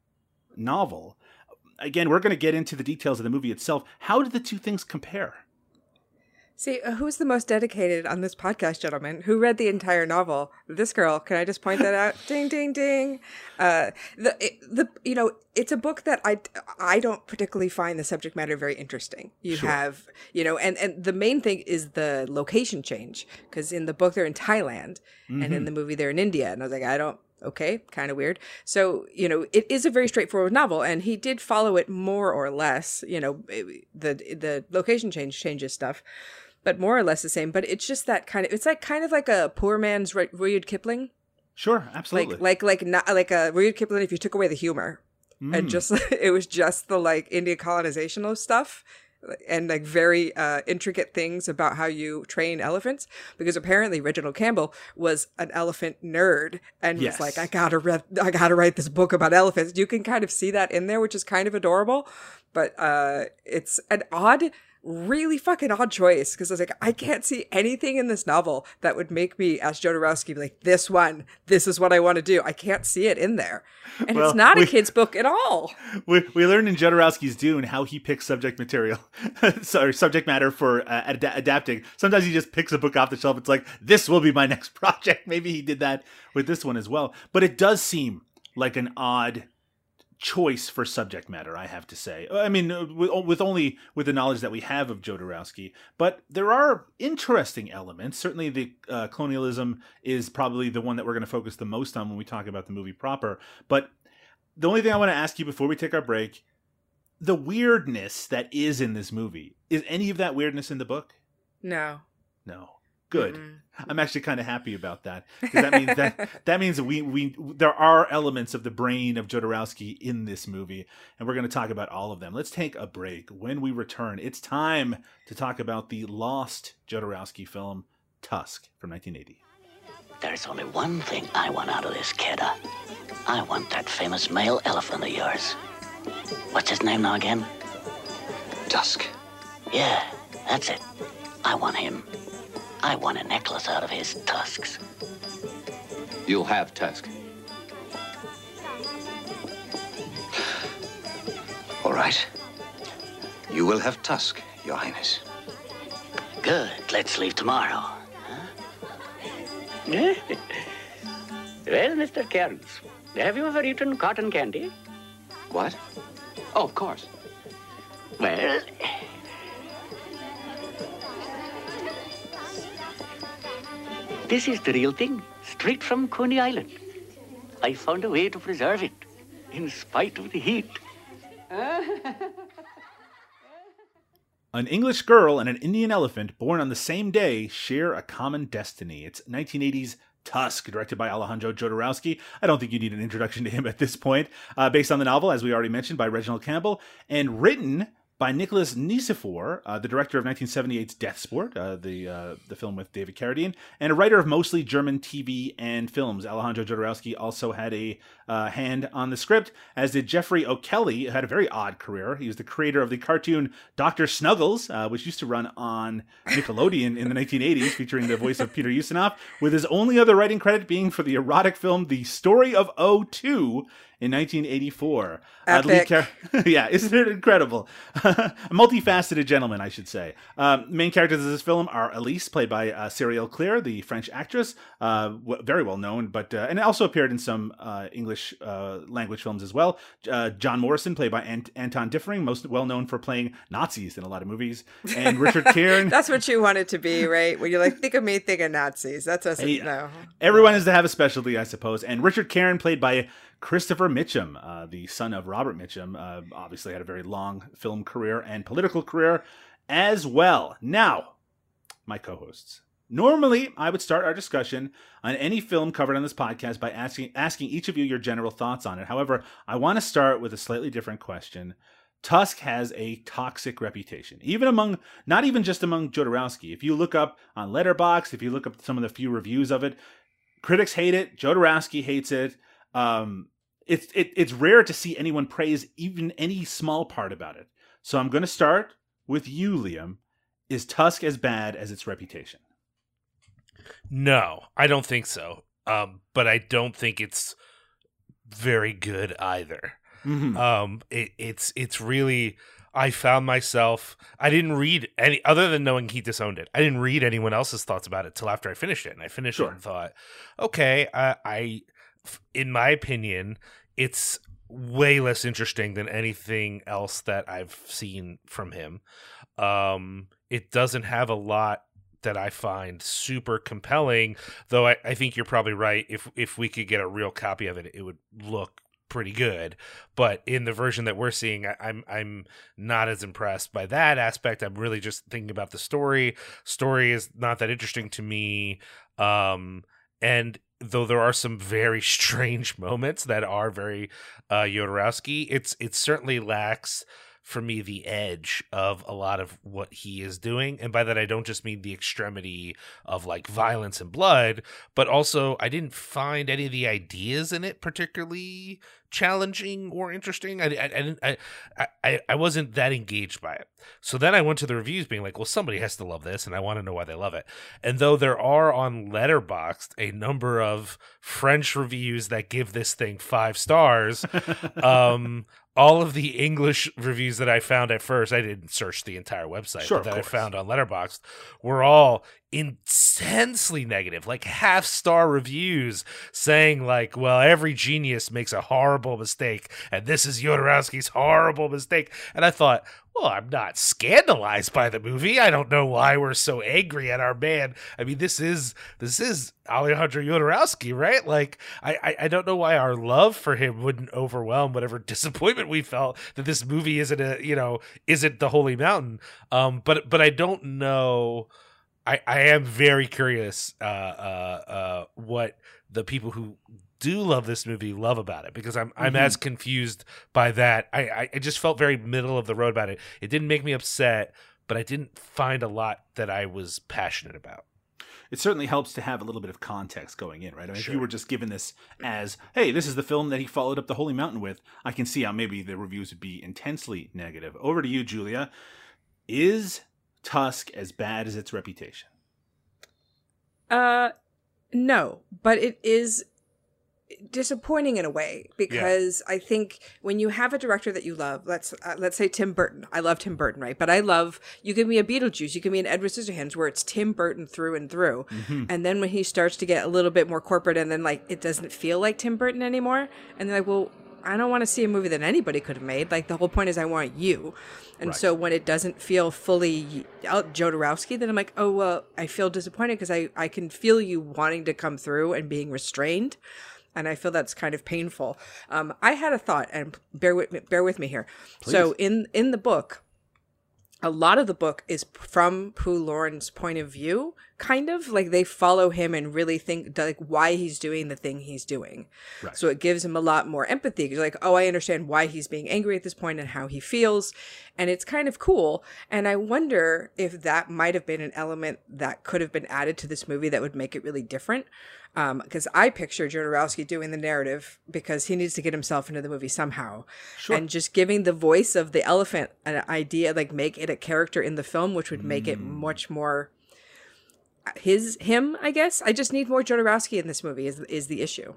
novel. Again, we're going to get into the details of the movie itself. How did the two things compare? See, uh, who's the most dedicated on this podcast, gentlemen? Who read the entire novel? This girl. Can I just point that out? ding, ding, ding. Uh, the it, the you know, it's a book that I I don't particularly find the subject matter very interesting. You Sure. have you know, and and the main thing is the location change because in the book they're in Thailand and in Mhm. the movie they're in India, and I was like, I don't. Okay, kind of weird. So, you know, it is a very straightforward novel, and he did follow it more or less. You know, the the location change changes stuff, but more or less the same. But it's just that kind of. It's like kind of like a poor man's Ru- Rudyard Kipling, Sure, absolutely. like like like not like a Rudyard Kipling if you took away the humor and Mm. just it was just the like Indian colonizational stuff and like very uh, intricate things about how you train elephants because apparently Reginald Campbell was an elephant nerd and Yes. was like I gotta read I gotta write this book about elephants. You can kind of see that in there, which is kind of adorable, but uh, it's an odd. Really fucking odd choice because I was like, I can't see anything in this novel that would make me, as Jodorowsky, be like, this one, this is what I want to do. I can't see it in there. And Well, it's not we- a kid's book at all. we, we learned in Jodorowsky's Dune how he picks subject material, sorry, subject matter for uh, ad- adapting. Sometimes he just picks a book off the shelf. It's like this will be my next project. Maybe he did that with this one as well. But it does seem like an odd choice for subject matter. I have to say. I mean, uh, with, with only with the knowledge that we have of Jodorowsky, but there are interesting elements. Certainly, the uh, colonialism is probably the one that we're going to focus the most on when we talk about the movie proper. But the only thing I want to ask you before we take our break the weirdness that is in this movie is any of that weirdness in the book No. no good Mm-mm. i'm actually kind of happy about that because that means that that means we we there are elements of the brain of jodorowsky in this movie and we're going to talk about all of them let's take a break when we return it's time to talk about the lost jodorowsky film tusk from 1980 There's only one thing I want out of this, kiddo. I want that famous male elephant of yours. What's his name now again? Tusk. Yeah, That's it. I want him. I want a necklace out of his tusks. You'll have Tusk. All right. You will have Tusk, Your Highness. Good. Let's leave tomorrow. Huh? well, Mr. Cairns, have you ever eaten cotton candy? What? Oh, of course. Well, this is the real thing, straight from Coney Island. I found a way to preserve it, in spite of the heat. An English girl and an Indian elephant born on the same day share a common destiny. It's 1980's Tusk, directed by Alejandro Jodorowsky. I don't think you need an introduction to him at this point. Uh, based on the novel, as we already mentioned, by Reginald Campbell, and written by Nicholas Niciphor, uh, the director of 1978's Death Sport, uh, the uh, the film with David Carradine, and a writer of mostly German TV and films. Alejandro Jodorowsky also had a uh, hand on the script, as did Jeffrey O'Kelly, who had a very odd career. He was the creator of the cartoon Doctor Snuggles, uh, which used to run on Nickelodeon in the 1980s, featuring the voice of Peter Ustinov, with his only other writing credit being for the erotic film The Story of O2 in 1984. Uh, lead Epic. char- yeah, isn't it incredible? a multifaceted gentleman, I should say. Um, main characters of this film are Elise, played by uh, Cyrielle Clair, the French actress, uh, w- very well known, but uh, and also appeared in some uh, English uh, language films as well. Uh, John Morrison, played by Ant- Anton Diffring, most well known for playing Nazis in a lot of movies, and Richard Cairn. That's what you want it to be, right? When you're like, think of me, think of Nazis. That doesn't, Hey, no. Everyone is to have a specialty, I suppose. And Richard Cairn, played by Christopher Mitchum, uh, the son of Robert Mitchum, uh, obviously had a very long film career and political career as well. Now, my co hosts. Normally, I would start our discussion on any film covered on this podcast by asking asking each of you your general thoughts on it. However, I want to start with a slightly different question. Tusk has a toxic reputation, even among not even just among Jodorowsky. If you look up on Letterboxd, if you look up some of the few reviews of it, critics hate it. Jodorowsky hates it. Um, it's it, it's rare to see anyone praise even any small part about it. So I'm going to start with you, Liam. Is Tusk as bad as its reputation? No, I don't think so. Um, but I don't think it's very good either. Mhm. Um, it, it's it's really. I found myself. I didn't read any other than knowing he disowned it. I didn't read anyone else's thoughts about it till after I finished it, and I finished Sure. it and thought, okay, I, in my opinion, it's way less interesting than anything else that I've seen from him. Um, it doesn't have a lot that I find super compelling, though I, I think you're probably right. If if we could get a real copy of it, it would look pretty good. But in the version that we're seeing, I, I'm I'm not as impressed by that aspect. I'm really just thinking about the story. Story is not that interesting to me. Um, and though there are some very strange moments that are very uh, Jodorowsky, it's it certainly lacks for me the edge of a lot of what he is doing. And by that i don't just mean the extremity of like violence and blood but also i didn't find any of the ideas in it particularly challenging or interesting. I, I, I didn't I, I i wasn't that engaged by it. So then i went to the reviews being like well somebody has to love this and i want to know why they love it. And though there are on letterboxd a number of french reviews that give this thing five stars um all of the English reviews that I found at first, I didn't search the entire website, Sure, but that I found on Letterboxd were all intensely negative, like half star reviews saying like, well, every genius makes a horrible mistake, and this is Jodorowsky's horrible mistake. And I thought, well, I'm not scandalized by the movie. I don't know why we're so angry at our man. I mean, this is this is Alejandro Jodorowsky, right? Like, I, I I don't know why our love for him wouldn't overwhelm whatever disappointment we felt that this movie isn't a you know isn't the Holy Mountain. Um, but but I don't know. I I am very curious. Uh, uh, uh, what the people who do love this movie love about it because I'm I'm Mhm. as confused by that. I, I I just felt very middle of the road about it. It didn't make me upset, but I didn't find a lot that I was passionate about. it certainly helps to have a little bit of context going in, right? I mean, If you were just given this as, hey, this is the film that he followed up the Holy Mountain with, I can see how maybe the reviews would be intensely negative. Over to you, Julia. Is Tusk as bad as its reputation? Uh, no, but it is disappointing in a way because I think when you have a director that you love, let's uh, let's say Tim Burton. I love Tim Burton, right? But I love you give me a Beetlejuice, you give me an Edward Scissorhands, where it's Tim Burton through and through. And then when he starts to get a little bit more corporate, and then like it doesn't feel like Tim Burton anymore, and they're like, well. I don't want to see a movie that anybody could have made. Like the whole point is, I want you. And Right. so when it doesn't feel fully out Jodorowsky, then I'm like, oh well, I feel disappointed because I I can feel you wanting to come through and being restrained, and I feel that's kind of painful. Um, I had a thought, and bear with me, bear with me here. So in in the book, a lot of the book is from Poo Lorn's point of view, kind of like they follow him and really think like why he's doing the thing he's doing. Right. So it gives him a lot more empathy. You're like, oh, I understand why he's being angry at this point and how he feels, and it's kind of cool. And I wonder if that might have been an element that could have been added to this movie that would make it really different. Because I picture Jodorowsky doing the narrative because he needs to get himself into the movie somehow, Sure. and just giving the voice of the elephant an idea, like make it a character in the film, which would make it Mm. much more his him. I guess I just need more Jodorowsky in this movie. Is is the issue?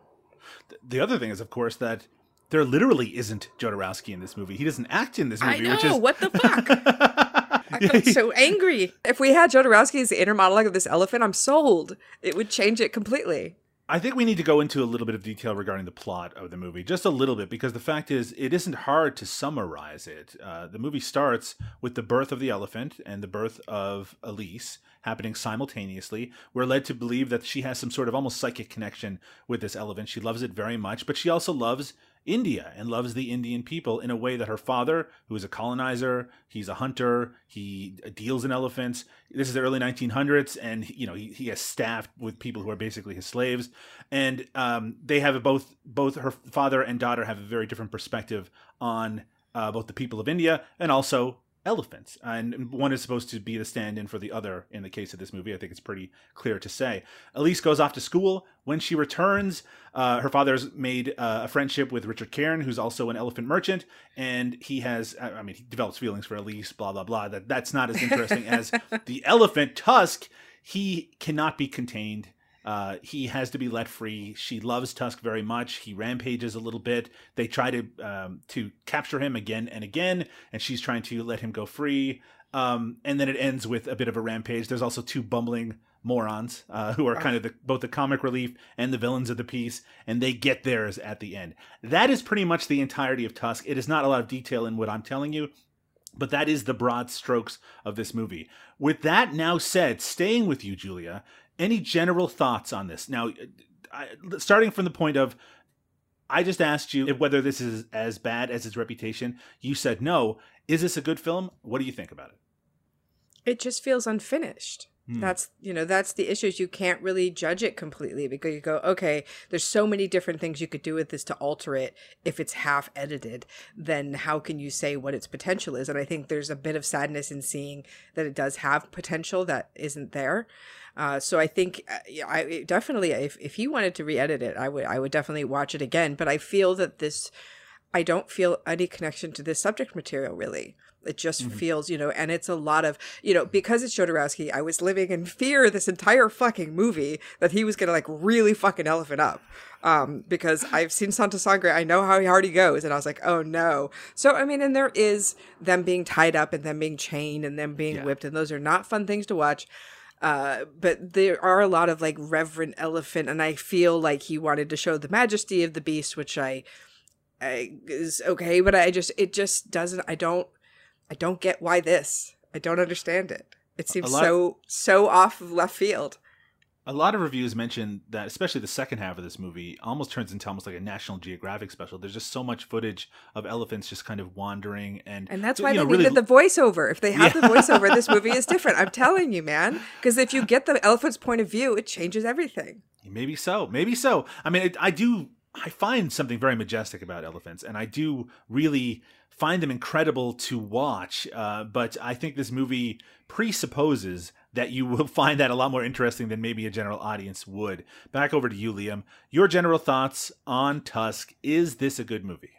The other thing is, of course, that there literally isn't Jodorowsky in this movie. He doesn't act in this movie, I know. which is What the fuck? I got so angry. If we had Jodorowsky as the inner monologue of this elephant, I'm sold. It would change it completely. I think we need to go into a little bit of detail regarding the plot of the movie, just a little bit, because the fact is, it isn't hard to summarize it. Uh, the movie starts with the birth of the elephant and the birth of Elise happening simultaneously. We're led to believe that she has some sort of almost psychic connection with this elephant. She loves it very much, but she also loves India and loves the Indian people in a way that her father, who is a colonizer, he's a hunter, he deals in elephants. This is the early 1900s, and you know he, he has staffed with people who are basically his slaves, and um, they have both both her father and daughter have a very different perspective on uh, both the people of India and also elephants. And one is supposed to be the stand-in for the other in the case of this movie. I think it's pretty clear to say. Elise goes off to school. When she returns, uh, her father's made uh, a friendship with Richard Cairn, who's also an elephant merchant, and he has, I I mean, he develops feelings for Elise. Blah blah blah. That that's not as interesting as the elephant Tusk. He cannot be contained. Uh, he has to be let free. She loves Tusk very much. He rampages a little bit. They try to um, to capture him again and again, and she's trying to let him go free. Um, and then it ends with a bit of a rampage. There's also two bumbling morons uh, who are kind of the, both the comic relief and the villains of the piece, and they get theirs at the end. That is pretty much the entirety of Tusk. It is not a lot of detail in what I'm telling you, but that is the broad strokes of this movie. With that now said, staying with you, Julia, any general thoughts on this? Now, I, starting from the point of, I just asked you whether this is as bad as its reputation. You said no. Is this a good film? What do you think about it? It just feels unfinished. Hmm. That's you know that's the issues. You can't really judge it completely because you go, okay, there's so many different things you could do with this to alter it. If it's half edited, then how can you say what its potential is? And I think there's a bit of sadness in seeing that it does have potential that isn't there. Uh, so I think uh, I definitely if if he wanted to re-edit it, I would I would definitely watch it again. But I feel that this, I don't feel any connection to this subject material really. It just feels, you know, and it's a lot of, you know, because it's Jodorowsky, I was living in fear this entire fucking movie that he was gonna like really fucking elephant up. Um, because I've seen Santa Sangre, I know how hard he goes, and I was like, oh no. So I mean, and there is them being tied up and them being chained and them being Yeah. whipped, and those are not fun things to watch. Uh, but there are a lot of like reverent elephant, and I feel like he wanted to show the majesty of the beast, which I, I is okay, but I just it just doesn't. I don't, I don't get why this. I don't understand it. It seems so so off of left field. A lot of reviews mention that, especially the second half of this movie, almost turns into almost like a National Geographic special. There's just so much footage of elephants just kind of wandering, and And that's why know, they really- needed the voiceover. If they have Yeah. the voiceover, this movie is different. I'm telling you, man. Because if you get the elephant's point of view, it changes everything. Maybe so. Maybe so. I mean, it, I do. I find something very majestic about elephants, and I do really find them incredible to watch. Uh, but I think this movie presupposes that you will find that a lot more interesting than maybe a general audience would. Back over to you, Liam. Your general thoughts on Tusk. Is this a good movie?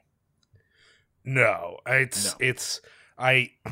No, it's No. it's I.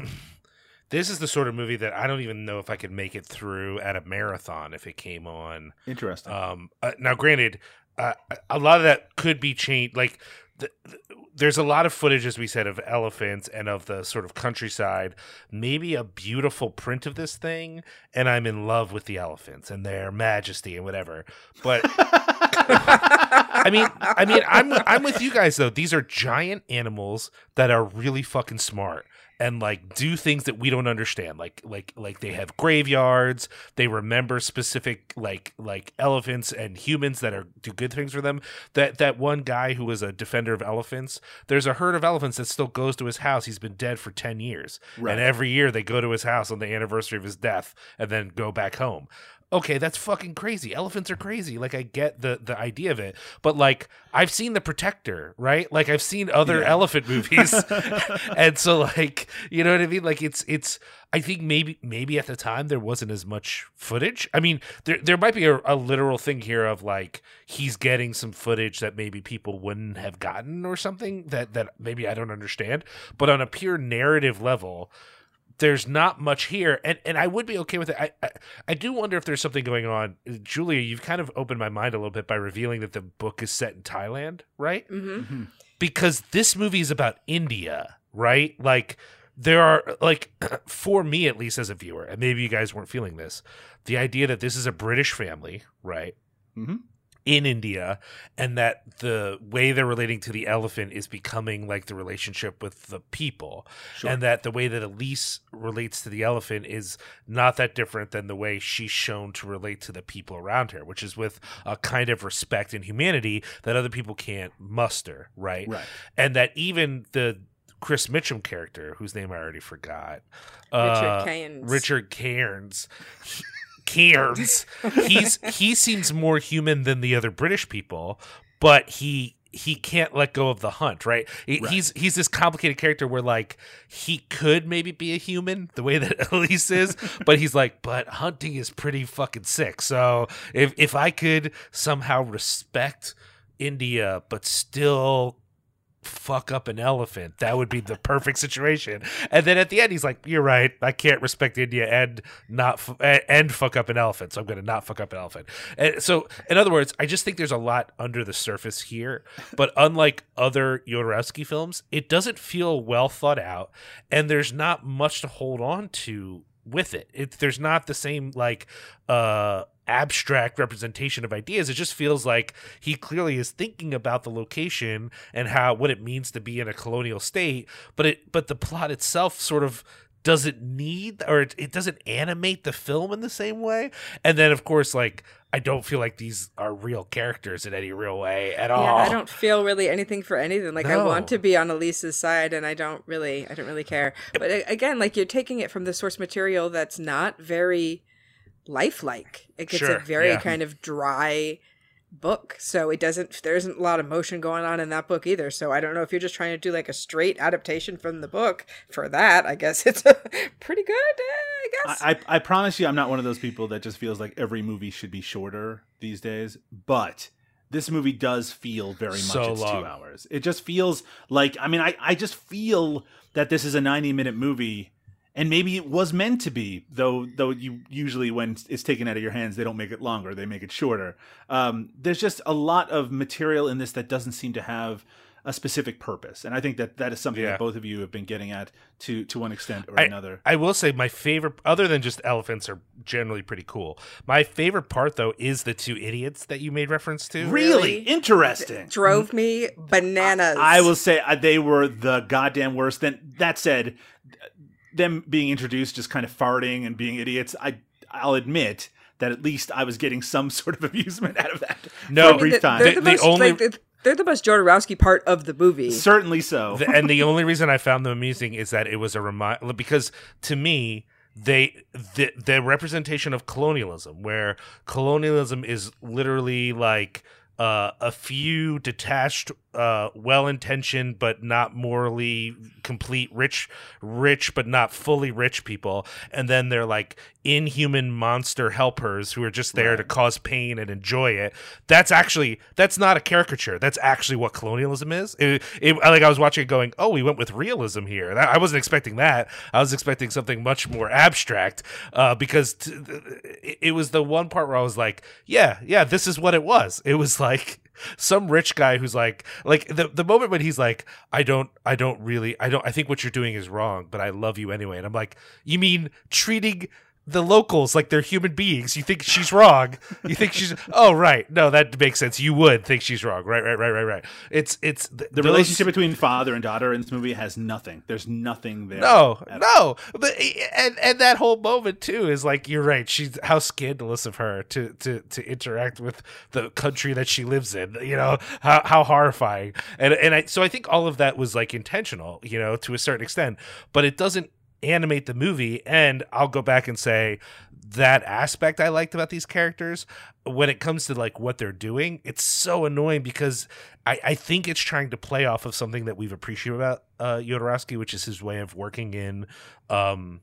this is the sort of movie that I don't even know if I could make it through at a marathon if it came on. Interesting. Um, uh, now, granted, uh, a lot of that could be changed. Like, th- th- there's a lot of footage, as we said, of elephants and of the sort of countryside. Maybe a beautiful print of this thing, and I'm in love with the elephants and their majesty and whatever. But I mean, I mean, I'm I'm with you guys though. These are giant animals that are really fucking smart and like do things that we don't understand like like like they have graveyards they remember specific like like elephants and humans that are do good things for them. That that one guy who was a defender of elephants there's a herd of elephants that still goes to his house. He's been dead for 10 years. Right. and every year they go to his house on the anniversary of his death and then go back home okay that's fucking crazy. Elephants are crazy. Like i get the the idea of it. But like i've seen the protector right? Like i've seen other Yeah. elephant movies. And so like you know what i mean? Like it's it's i think maybe maybe at the time there wasn't as much footage. I mean there there might be a, a literal thing here of like he's getting some footage that maybe people wouldn't have gotten or something that that maybe i don't understand. But on a pure narrative level there's not much here and and I would be okay with it. I, I I do wonder if there's something going on. Julia, you've kind of opened my mind a little bit by revealing that the book is set in Thailand, right? hmm Because this movie is about India, right? Like there are like for me at least as a viewer, and maybe you guys weren't feeling this, the idea that this is a British family, right? Mhm. In India, and that the way they're relating to the elephant is becoming like the relationship with the people Sure. and that the way that Elise relates to the elephant is not that different than the way she's shown to relate to the people around her, which is with a kind of respect and humanity that other people can't muster, right? Right. And that even the Chris Mitchum character, whose name I already forgot, Richard uh, Cairns. Richard Cairns. Cairns. He's he seems more human than the other British people, but he he can't let go of the hunt, right? He- Right. He's he's this complicated character where like he could maybe be a human the way that Elise is, but he's like, but hunting is pretty fucking sick. So if if I could somehow respect India but still fuck up an elephant. That would be the perfect situation. And then at the end he's like you're right. I can't respect india and not f- and fuck up an elephant so i'm gonna not fuck up an elephant. And so in other words i just think there's a lot under the surface here but unlike other Jodorowsky films it doesn't feel well thought out and there's not much to hold on to with it. it there's not the same like uh abstract representation of ideas it just feels like he clearly is thinking about the location and how what it means to be in a colonial state but it but the plot itself sort of doesn't need or it, it doesn't animate the film in the same way and then of course like i don't feel like these are real characters in any real way at all Yeah, I don't feel really anything for anything. Like I want to be on Elise's side, and I don't really, I don't really care. But again, like you're taking it from the source material that's not very lifelike. It gets Sure, a very yeah. kind of dry book, so it doesn't. There isn't a lot of motion going on in that book either. So I don't know if you're just trying to do like a straight adaptation from the book. For that, I guess it's pretty good. eh, I guess. I, I I promise you, I'm not one of those people that just feels like every movie should be shorter these days. But this movie does feel very much So it's long. two hours. It just feels like I mean, I I just feel that this is a 90 minute movie. And maybe it was meant to be, though. Though you usually, when it's taken out of your hands, they don't make it longer; they make it shorter. Um, there's just a lot of material in this that doesn't seem to have a specific purpose, and I think that that is something Yeah. that both of you have been getting at to to one extent or I- another. I will say my favorite, other than just elephants, are generally pretty cool. My favorite part, though, is the two idiots that you made reference to. Really Really? interesting. Drove me bananas. I will say uh, they were the goddamn worst. Then that said, them being introduced, just kind of farting and being idiots. I I'll admit that at least I was getting some sort of amusement out of that No, for a I brief They're- time. They're The- the, the most, only- like, they're- they're the most Jodorowsky part of the movie. Certainly so. The- and the only reason I found them amusing is that it was a remind because to me they the the representation of colonialism where colonialism is literally like uh, a few detached uh, well intentioned but not morally complete rich rich but not fully rich people. And then they're like inhuman monster helpers who are just there to cause pain and enjoy it. That's actually that's not a caricature. That's actually what colonialism is. It, it, like i was watching it going oh we went with realism here. That- i wasn't expecting that. I was expecting something much more abstract uh, because t- it was the one part where i was like yeah yeah this is what it was. It was like some rich guy who's like like the the moment when he's like I don't I don't really I don't I think what you're doing is wrong but I love you anyway. And I'm like you mean treating the locals like they're human beings you think she's wrong you think she's oh right no that makes sense you would think she's wrong right right right right right it's it's th- The those- relationship between father and daughter in this movie has nothing. There's nothing there. no, no, but and and that whole moment too is like you're right. She's how scandalous of her to to to interact with the country that she lives in. You know how how horrifying. And and I so I think all of that was like intentional. You know to a certain extent, but it doesn't animate the movie. And I'll go back and say that aspect I liked about these characters when it comes to like what they're doing, it's so annoying because I, I think it's trying to play off of something that we've appreciated about uh Jodorowsky, which is his way of working in um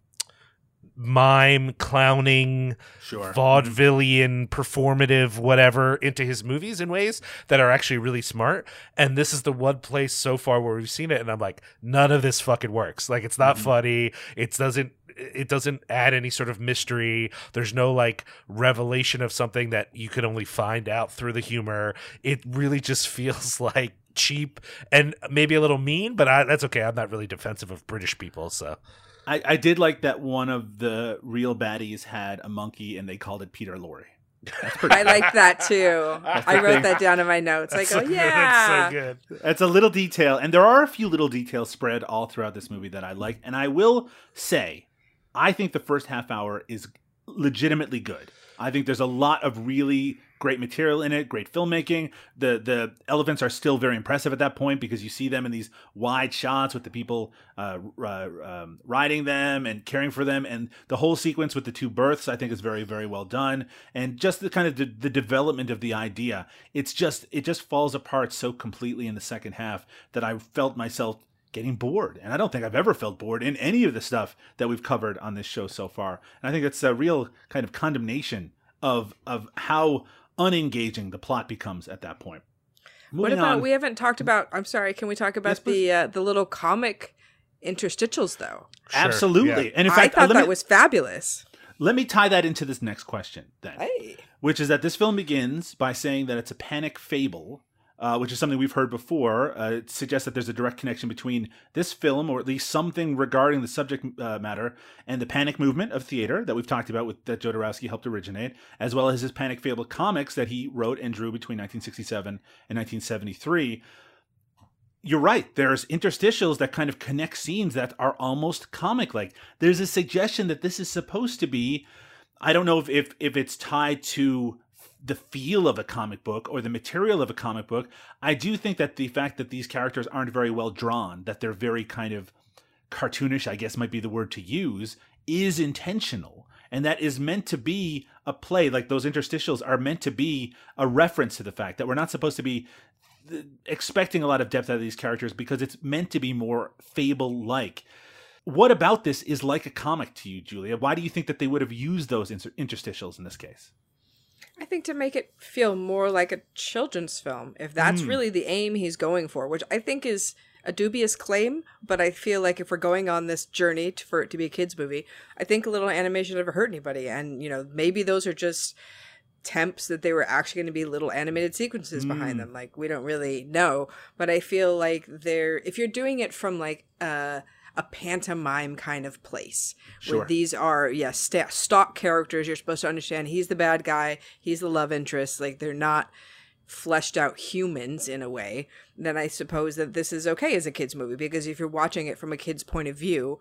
mime clowning Sure. vaudevillian performative whatever into his movies in ways that are actually really smart. And this is the one place so far where we've seen it and i'm like none of this fucking works. Like it's not mm-hmm. funny. It doesn't it doesn't add any sort of mystery. There's no like revelation of something that you can only find out through the humor. It really just feels like cheap and maybe a little mean but I, that's okay. I'm not really defensive of british people so I, I did like that one of the real baddies had a monkey and they called it Peter Lorre. I like that too. I wrote thing. that down in my notes. Like, oh, so oh good, yeah, it's so good That's a little detail, and there are a few little details spread all throughout this movie that I like. And I will say, I think the first half hour is legitimately good. I think there's a lot of really great material in it, great filmmaking. The the elephants are still very impressive at that point because you see them in these wide shots with the people uh, uh, um, riding them and caring for them, and the whole sequence with the two births I think is very very well done. And just the kind of the, the development of the idea, it's just it just falls apart so completely in the second half that I felt myself getting bored. And I don't think I've ever felt bored in any of the stuff that we've covered on this show so far. And I think it's a real kind of condemnation of of how unengaging the plot becomes at that point. What about on, we haven't talked about? I'm sorry. Can we talk about Yes, the uh, the little comic interstitials though? Sure, absolutely. yeah. And in fact, I thought let, that me, was fabulous. let me tie that into this next question then. Hey, which is that this film begins by saying that it's a panic fable, uh, which is something we've heard before. Uh, suggests that there's a direct connection between this film, or at least something regarding the subject uh, matter, and the panic movement of theater that we've talked about, with that Jodorowsky helped originate, as well as his panic fable comics that he wrote and drew between 1967 and 1973 you're right. There's interstitials that kind of connect scenes that are almost comic like. There's a suggestion that this is supposed to be I don't know if, if if it's tied to the feel of a comic book or the material of a comic book. I do think that the fact that these characters aren't very well drawn, that they're very kind of cartoonish, I guess might be the word to use, is intentional. And that is meant to be a play. Like those interstitials are meant to be a reference to the fact that we're not supposed to be expecting a lot of depth out of these characters because it's meant to be more fable like. What about this is like a comic to you, Julia? Why do you think that they would have used those interstitials in this case? I think to make it feel more like a children's film, if that's hmm. really the aim he's going for, which I think is a dubious claim, but I feel like if we're going on this journey to, for it to be a kids movie, I think a little animation never hurt anybody, and you know maybe those are just temps that they were actually going to be little animated sequences behind hmm. them. Like we don't really know, but I feel like they're if you're doing it from like a a pantomime kind of place Sure. where these are yes sta stock characters you're supposed to understand he's the bad guy he's the love interest like they're not fleshed out humans in a way then i suppose that this is okay as a kids movie because if you're watching it from a kid's point of view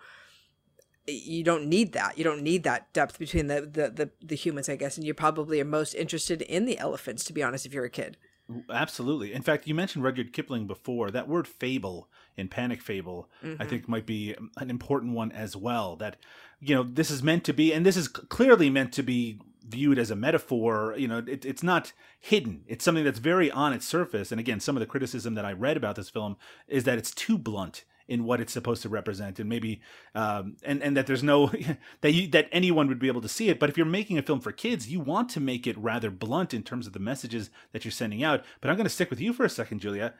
you don't need that you don't need that depth between the the the, the humans i guess and you probably are most interested in the elephants to be honest if you're a kid Absolutely. In fact, you mentioned Rudyard Kipling before. That word fable in Panic Fable, I think, might be an important one as well. That, you know, this is meant to be, and this is clearly meant to be viewed as a metaphor. You know, it, it's not hidden. It's something that's very on its surface. And again, some of the criticism that I read about this film is that it's too blunt in what it's supposed to represent, and maybe, um, and and that there's no that you that anyone would be able to see it. But if you're making a film for kids, you want to make it rather blunt in terms of the messages that you're sending out. But I'm going to stick with you for a second, Julia.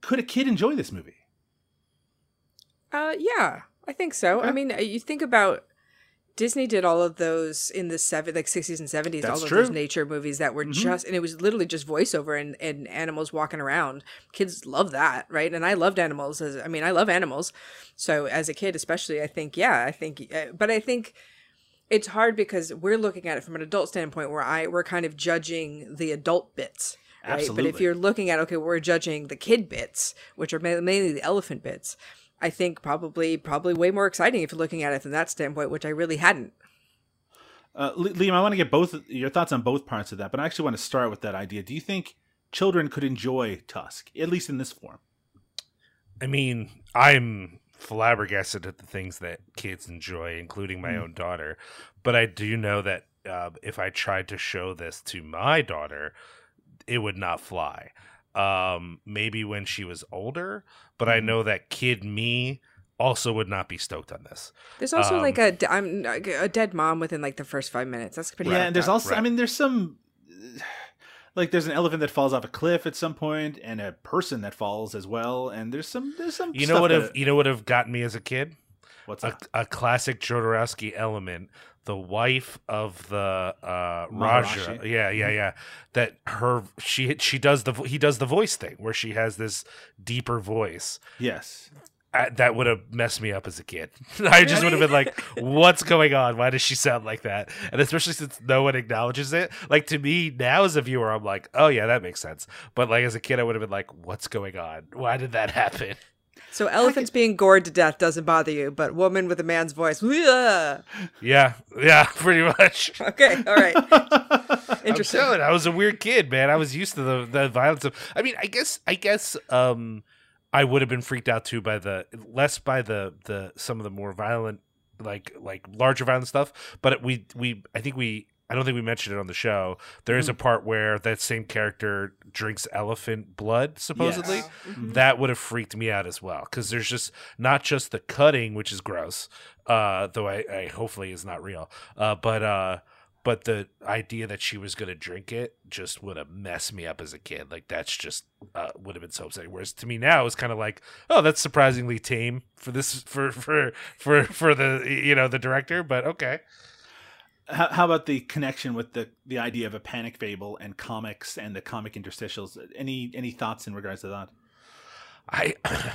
Could a kid enjoy this movie? Uh, yeah, I think so. I mean, uh, you think about Disney did all of those in the seven like sixties and seventies, all of true. those nature movies that were just and it was literally just voiceover and, and animals walking around. Kids love that, right? And I loved animals as I mean, I love animals. So as a kid, especially, I think yeah, I think, uh, but I think it's hard because we're looking at it from an adult standpoint where I we're kind of judging the adult bits. Right? But if you're looking at okay, we're judging the kid bits, which are mainly the elephant bits. I think probably probably way more exciting if you're looking at it from that standpoint, which I really hadn't. Uh, Liam, I want to get both your thoughts on both parts of that, but I actually want to start with that idea. Do you think children could enjoy Tusk, at least in this form? I mean, I'm flabbergasted at the things that kids enjoy, including my Mm. own daughter. But I do know that uh, if I tried to show this to my daughter, it would not fly. Um, maybe when she was older, but I Mhm. know that kid me also would not be stoked on this. There's also Um, like a d- I'm a dead mom within like the first five minutes. That's pretty. yeah, and there's up. also, I mean, there's some, like, there's an elephant that falls off a cliff at some point, and a person that falls as well, and there's some, there's some. You know stuff what that- have you know what have gotten me as a kid? What's A, that? a classic Jodorowsky element. The wife of the uh, Raja, yeah, yeah, yeah. That her she she does the he does the voice thing where she has this deeper voice. Yes. Uh, that would have messed me up as a kid. I just would have been like, "What's going on? Why does she sound like that?" And especially since no one acknowledges it. Like to me now as a viewer, I'm like, "Oh yeah, that makes sense." But like as a kid, I would have been like, "What's going on? Why did that happen?" So elephants being gored to death doesn't bother you, but woman with a man's voice. "Ugh." Yeah, yeah, pretty much. Okay, all right, I'm interesting. telling I was a weird kid, man. I was used to the, the violence of. I mean, I guess, I guess, um, I would have been freaked out too by the less by the the some of the more violent, like like larger violent stuff. But we we I think we I don't think we mentioned it on the show. There is a part where that same character drinks elephant blood, supposedly. Yes. Mhm. That would have freaked me out as well because there's just not just the cutting, which is gross, uh, though I, I hopefully is not real, uh, but uh, but the idea that she was going to drink it just would have messed me up as a kid. Like that's just uh, would have been so upsetting. Whereas to me now it's kind of like, oh, that's surprisingly tame for this for for for for the you know the director, but okay. How, how about the connection with the the idea of a panic fable and comics and the comic interstitials? Any any thoughts in regards to that? I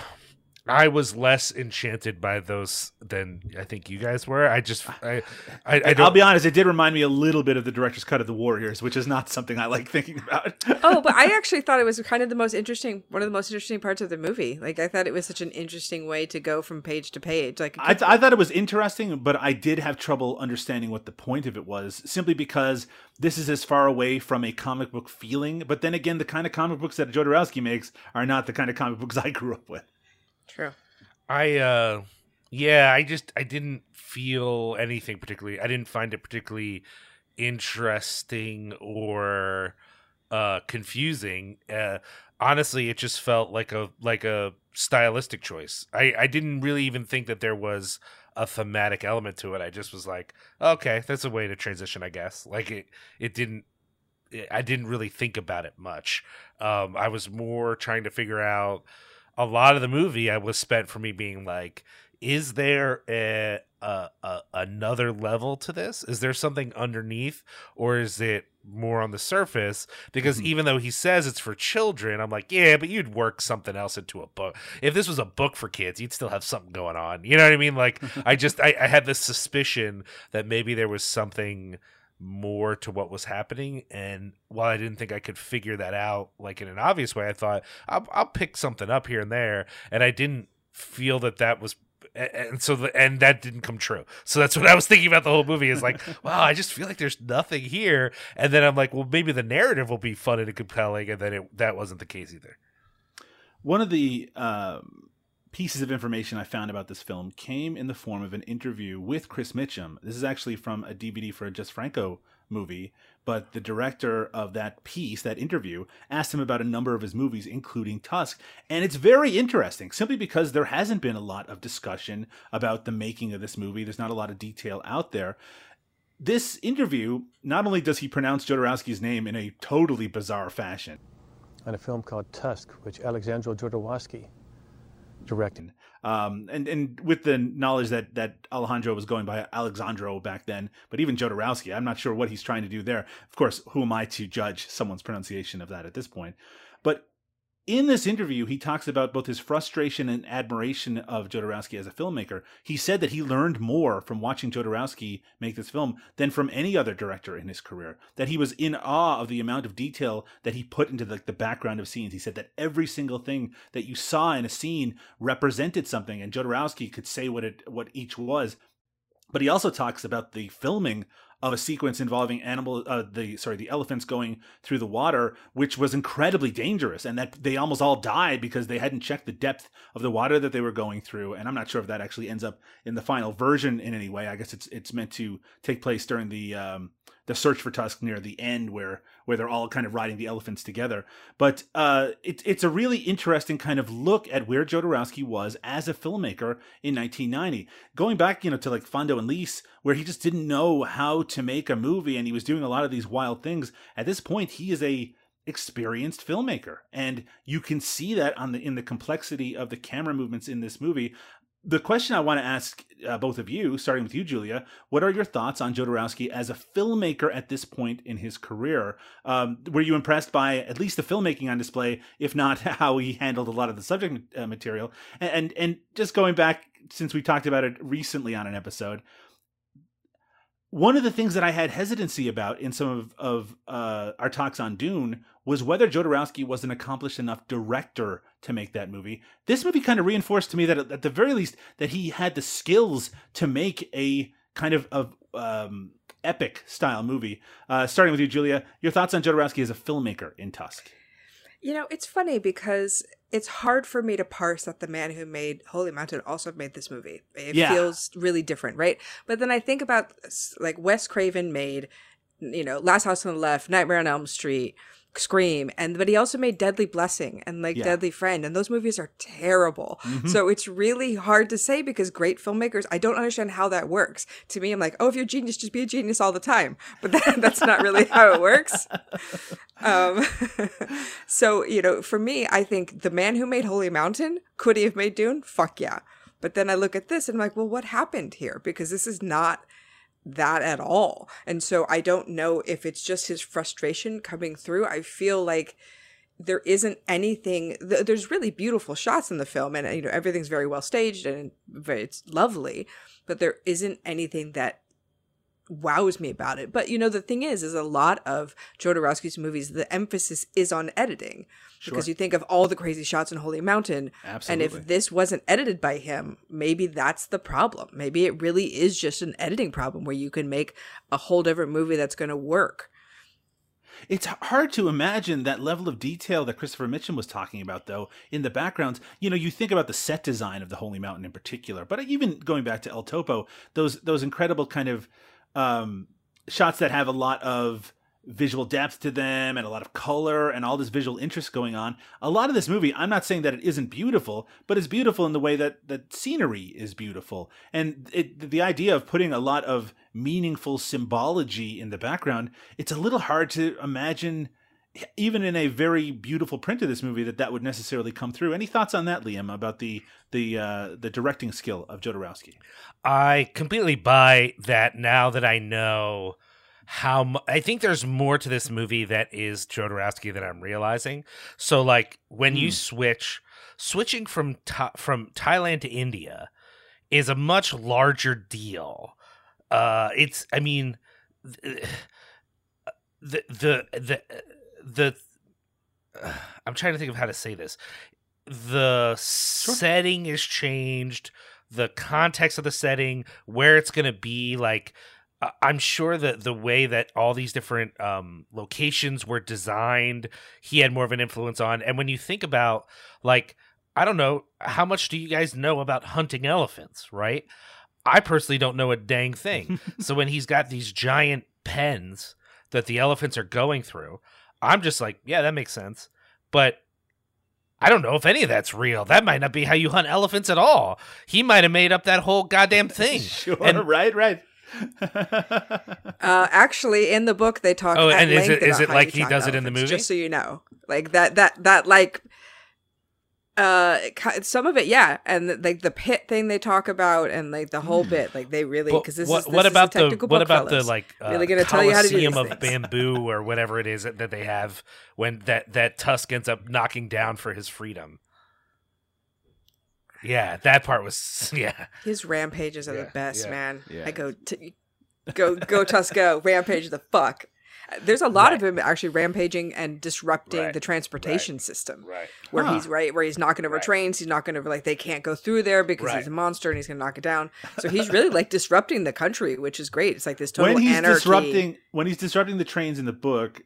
I was less enchanted by those than I think you guys were. I just I I, I I'll be honest, it did remind me a little bit of the director's cut of the Warriors, which is not something I like thinking about. oh, but I actually thought it was kind of the most interesting, one of the most interesting parts of the movie. Like I thought it was such an interesting way to go from page to page. Like I, th- I thought it was interesting, but I did have trouble understanding what the point of it was, simply because this is as far away from a comic book feeling. But then again, the kind of comic books that Jodorowsky makes are not the kind of comic books I grew up with. True. I uh yeah, I just I didn't feel anything particularly. I didn't find it particularly interesting or uh confusing. Uh honestly, it just felt like a like a stylistic choice. I I didn't really even think that there was a thematic element to it. I just was like, okay, that's a way to transition, I guess. Like it it didn't I didn't really think about it much. Um I was more trying to figure out a lot of the movie I was spent for me being like, is there a, a, a another level to this? Is there something underneath, or is it more on the surface? Because Mhm. even though he says it's for children, I'm like, yeah, but you'd work something else into a book. If this was a book for kids, you'd still have something going on. You know what I mean? Like, I just I, I had this suspicion that maybe there was something more to what was happening. And while i didn't think i could figure that out like in an obvious way i thought i'll, I'll pick something up here and there. And i didn't feel that that was and so the, and that didn't come true. So that's what i was thinking about the whole movie is like wow i just feel like there's nothing here. And then i'm like well maybe the narrative will be fun and compelling. And then it, that wasn't the case either. One of the um, pieces of information I found about this film came in the form of an interview with Chris Mitchum. This is actually from a DVD for a Jess Franco movie, but the director of that piece, that interview, asked him about a number of his movies, including Tusk. And it's very interesting simply because there hasn't been a lot of discussion about the making of this movie. There's not a lot of detail out there. This interview, not only does he pronounce Jodorowsky's name in a totally bizarre fashion, on a film called Tusk, which Alexandro Jodorowsky directed. Um, and and with the knowledge that that Alejandro was going by Alexandro back then, but even Jodorowsky, I'm not sure what he's trying to do there. Of course, who am I to judge someone's pronunciation of that at this point? But in this interview, he talks about both his frustration and admiration of Jodorowsky as a filmmaker. He said that he learned more from watching Jodorowsky make this film than from any other director in his career. That he was in awe of the amount of detail that he put into the, the background of scenes. He said that every single thing that you saw in a scene represented something, and Jodorowsky could say what it what each was. But he also talks about the filming of a sequence involving animal uh, the sorry the elephants going through the water which was incredibly dangerous and that they almost all died because they hadn't checked the depth of the water that they were going through. And i'm not sure if that actually ends up in the final version in any way. I guess it's it's meant to take place during the um, the search for Tusk near the end, where where they're all kind of riding the elephants together. But uh, it's it's a really interesting kind of look at where Jodorowsky was as a filmmaker in 1990, going back you know to like Fando and Lis, where he just didn't know how to make a movie, and he was doing a lot of these wild things. At this point, he is a experienced filmmaker and you can see that on the in the complexity of the camera movements in this movie the question I want to ask uh, both of you, starting with you, Julia, what are your thoughts on Jodorowsky as a filmmaker at this point in his career? Um, were you impressed by at least the filmmaking on display, if not how he handled a lot of the subject uh, material? And, and and just going back since we talked about it recently on an episode, one of the things that I had hesitancy about in some of, of uh, our talks on Dune was whether Jodorowsky was an accomplished enough director to make that movie. This movie kind of reinforced to me that at the very least that he had the skills to make a kind of of um, epic style movie. Uh, starting with you, Julia, your thoughts on Jodorowsky as a filmmaker in Tusk? You know, it's funny because it's hard for me to parse that the man who made Holy Mountain also made this movie. It yeah. feels really different, right? But then I think about like Wes Craven made, you know, Last House on the Left, Nightmare on Elm Street, Scream, and but he also made Deadly Blessing and like yeah. Deadly Friend, and those movies are terrible. Mm-hmm. So it's really hard to say because great filmmakers, I don't understand how that works. To me, I'm like, oh, if you're a genius, just be a genius all the time. But that, that's not really how it works. Um, so you know, for me, I think the man who made Holy Mountain could he have made Dune? Fuck yeah. But then I look at this and I'm like, well, what happened here? Because this is not that at all. And so I don't know if it's just his frustration coming through. I feel like there isn't anything th- there's really beautiful shots in the film and you know everything's very well staged and very, it's lovely but there isn't anything that wows me about it. But you know, the thing is, is a lot of Jodorowsky's movies, the emphasis is on editing. Sure. Because you think of all the crazy shots in Holy Mountain. Absolutely. And if this wasn't edited by him, maybe that's the problem. Maybe it really is just an editing problem where you can make a whole different movie that's going to work. It's hard to imagine that level of detail that Christopher Mitchum was talking about, though, in the backgrounds. You know, you think about the set design of the Holy Mountain in particular, but even going back to El Topo, those those incredible kind of um, shots that have a lot of visual depth to them and a lot of color and all this visual interest going on. A lot of this movie, I'm not saying that it isn't beautiful, but it's beautiful in the way that that scenery is beautiful. And it, the idea of putting a lot of meaningful symbology in the background, it's a little hard to imagine even in a very beautiful print of this movie that that would necessarily come through. Any thoughts on that, Liam, about the the uh, the directing skill of Jodorowsky? I completely buy that now that I know how mu- I think there's more to this movie that is Jodorowsky than I'm realizing. So like when mm. you hmm. switch switching from from Thailand to India is a much larger deal. Uh it's I mean the the the the uh, I'm trying to think of how to say this. The sure. setting is changed, the context of the setting, where it's going to be like I'm sure that the way that all these different um, locations were designed, he had more of an influence on. And when you think about, like, I don't know, how much do you guys know about hunting elephants, right? I personally don't know a dang thing. so when he's got these giant pens that the elephants are going through. I'm just like, yeah, that makes sense. But I don't know if any of that's real. That might not be how you hunt elephants at all. He might have made up that whole goddamn thing. sure, And- right, right. Uh, actually, in the book, they talk. Oh, at and is it- is it like he hunt does it in the movie? Just so you know, like that, that, that, like, uh, some of it, yeah, and like the pit thing they talk about, and like the whole bit, like they really because this what, is this what about the technical what about fellas. the like uh, Really gonna tell you how to do Coliseum of things. bamboo or whatever it is that, that they have when that that Tusk ends up knocking down for his freedom. Yeah, that part was yeah. His rampages are Yeah, the best, yeah, man. yeah. I go t- go go Tusco, rampage the fuck. There's a lot of him actually rampaging and disrupting Right, the transportation system. Right. Where Huh. he's right, where he's knocking over Right. trains, he's not going to like they can't go through there because Right. he's a monster and he's going to knock it down. So he's really like disrupting the country, which is great. It's like this total when he's anarchy. disrupting when he's disrupting the trains in the book,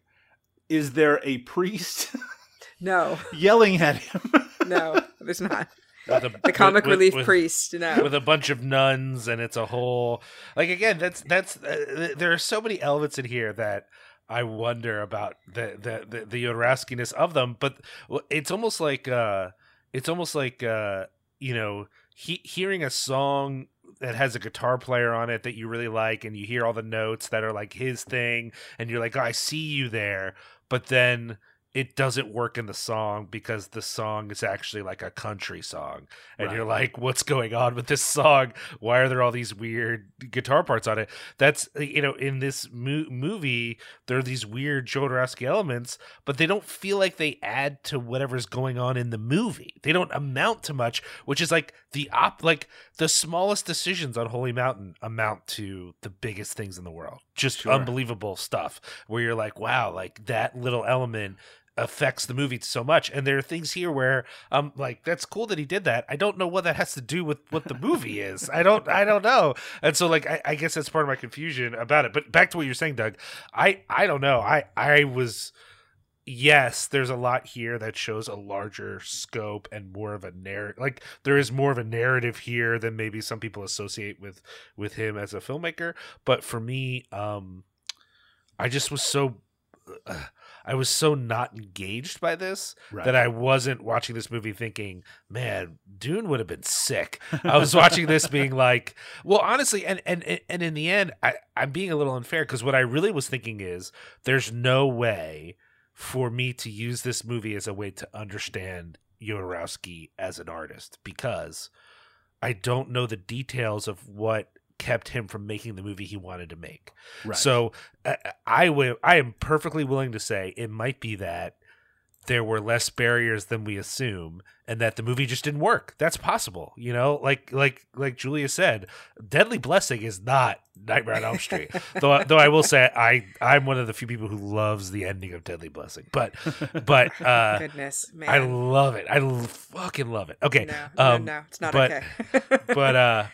is there a priest No, yelling at him? no, there's not With a- the comic with- relief with- priest. No, with a bunch of nuns and it's a whole like again that's that's uh, there are so many elements in here that I wonder about the the the, the of them but it's almost like uh it's almost like uh you know he, hearing a song that has a guitar player on it that you really like and you hear all the notes that are like his thing and you're like oh, I see you there. But then it doesn't work in the song because the song is actually like a country song. And you're like what's going on with this song? Why are there all these weird guitar parts on it? That's uh, you know in this mo- movie there are these weird Jodorowsky elements but they don't feel like they add to whatever's going on in the movie. They don't amount to much which is like the op like the smallest decisions on holy mountain amount to the biggest things in the world. Just Sure. unbelievable stuff where you're like wow like that little element affects the movie so much. And there are things here where i'm like that's cool that he did that. I don't know what that has to do with what the movie is. I don't i don't know. And so like I, I guess that's part of my confusion about it. But back to what you're saying doug i i don't know. I i was yes there's a lot here that shows a larger scope and more of a narrative like there is more of a narrative here than maybe some people associate with with him as a filmmaker. But for me um i just was so uh, I was so not engaged by this Right. that I wasn't watching this movie thinking, man, Dune would have been sick. I was watching this being like, well, honestly, and and and in the end, I, I'm being a little unfair because what I really was thinking is there's no way for me to use this movie as a way to understand Jodorowsky as an artist because I don't know the details of what kept him from making the movie he wanted to make. Right. So uh, I will. I am perfectly willing to say it might be that there were less barriers than we assume, and that the movie just didn't work. That's possible. You know, like like like Julia said, Deadly Blessing is not Nightmare on Elm Street. though though I will say I I'm one of the few people who loves the ending of Deadly Blessing, but but uh, goodness, man. I love it. I l- fucking love it. Okay, no, no, um, no, it's not but- okay. but uh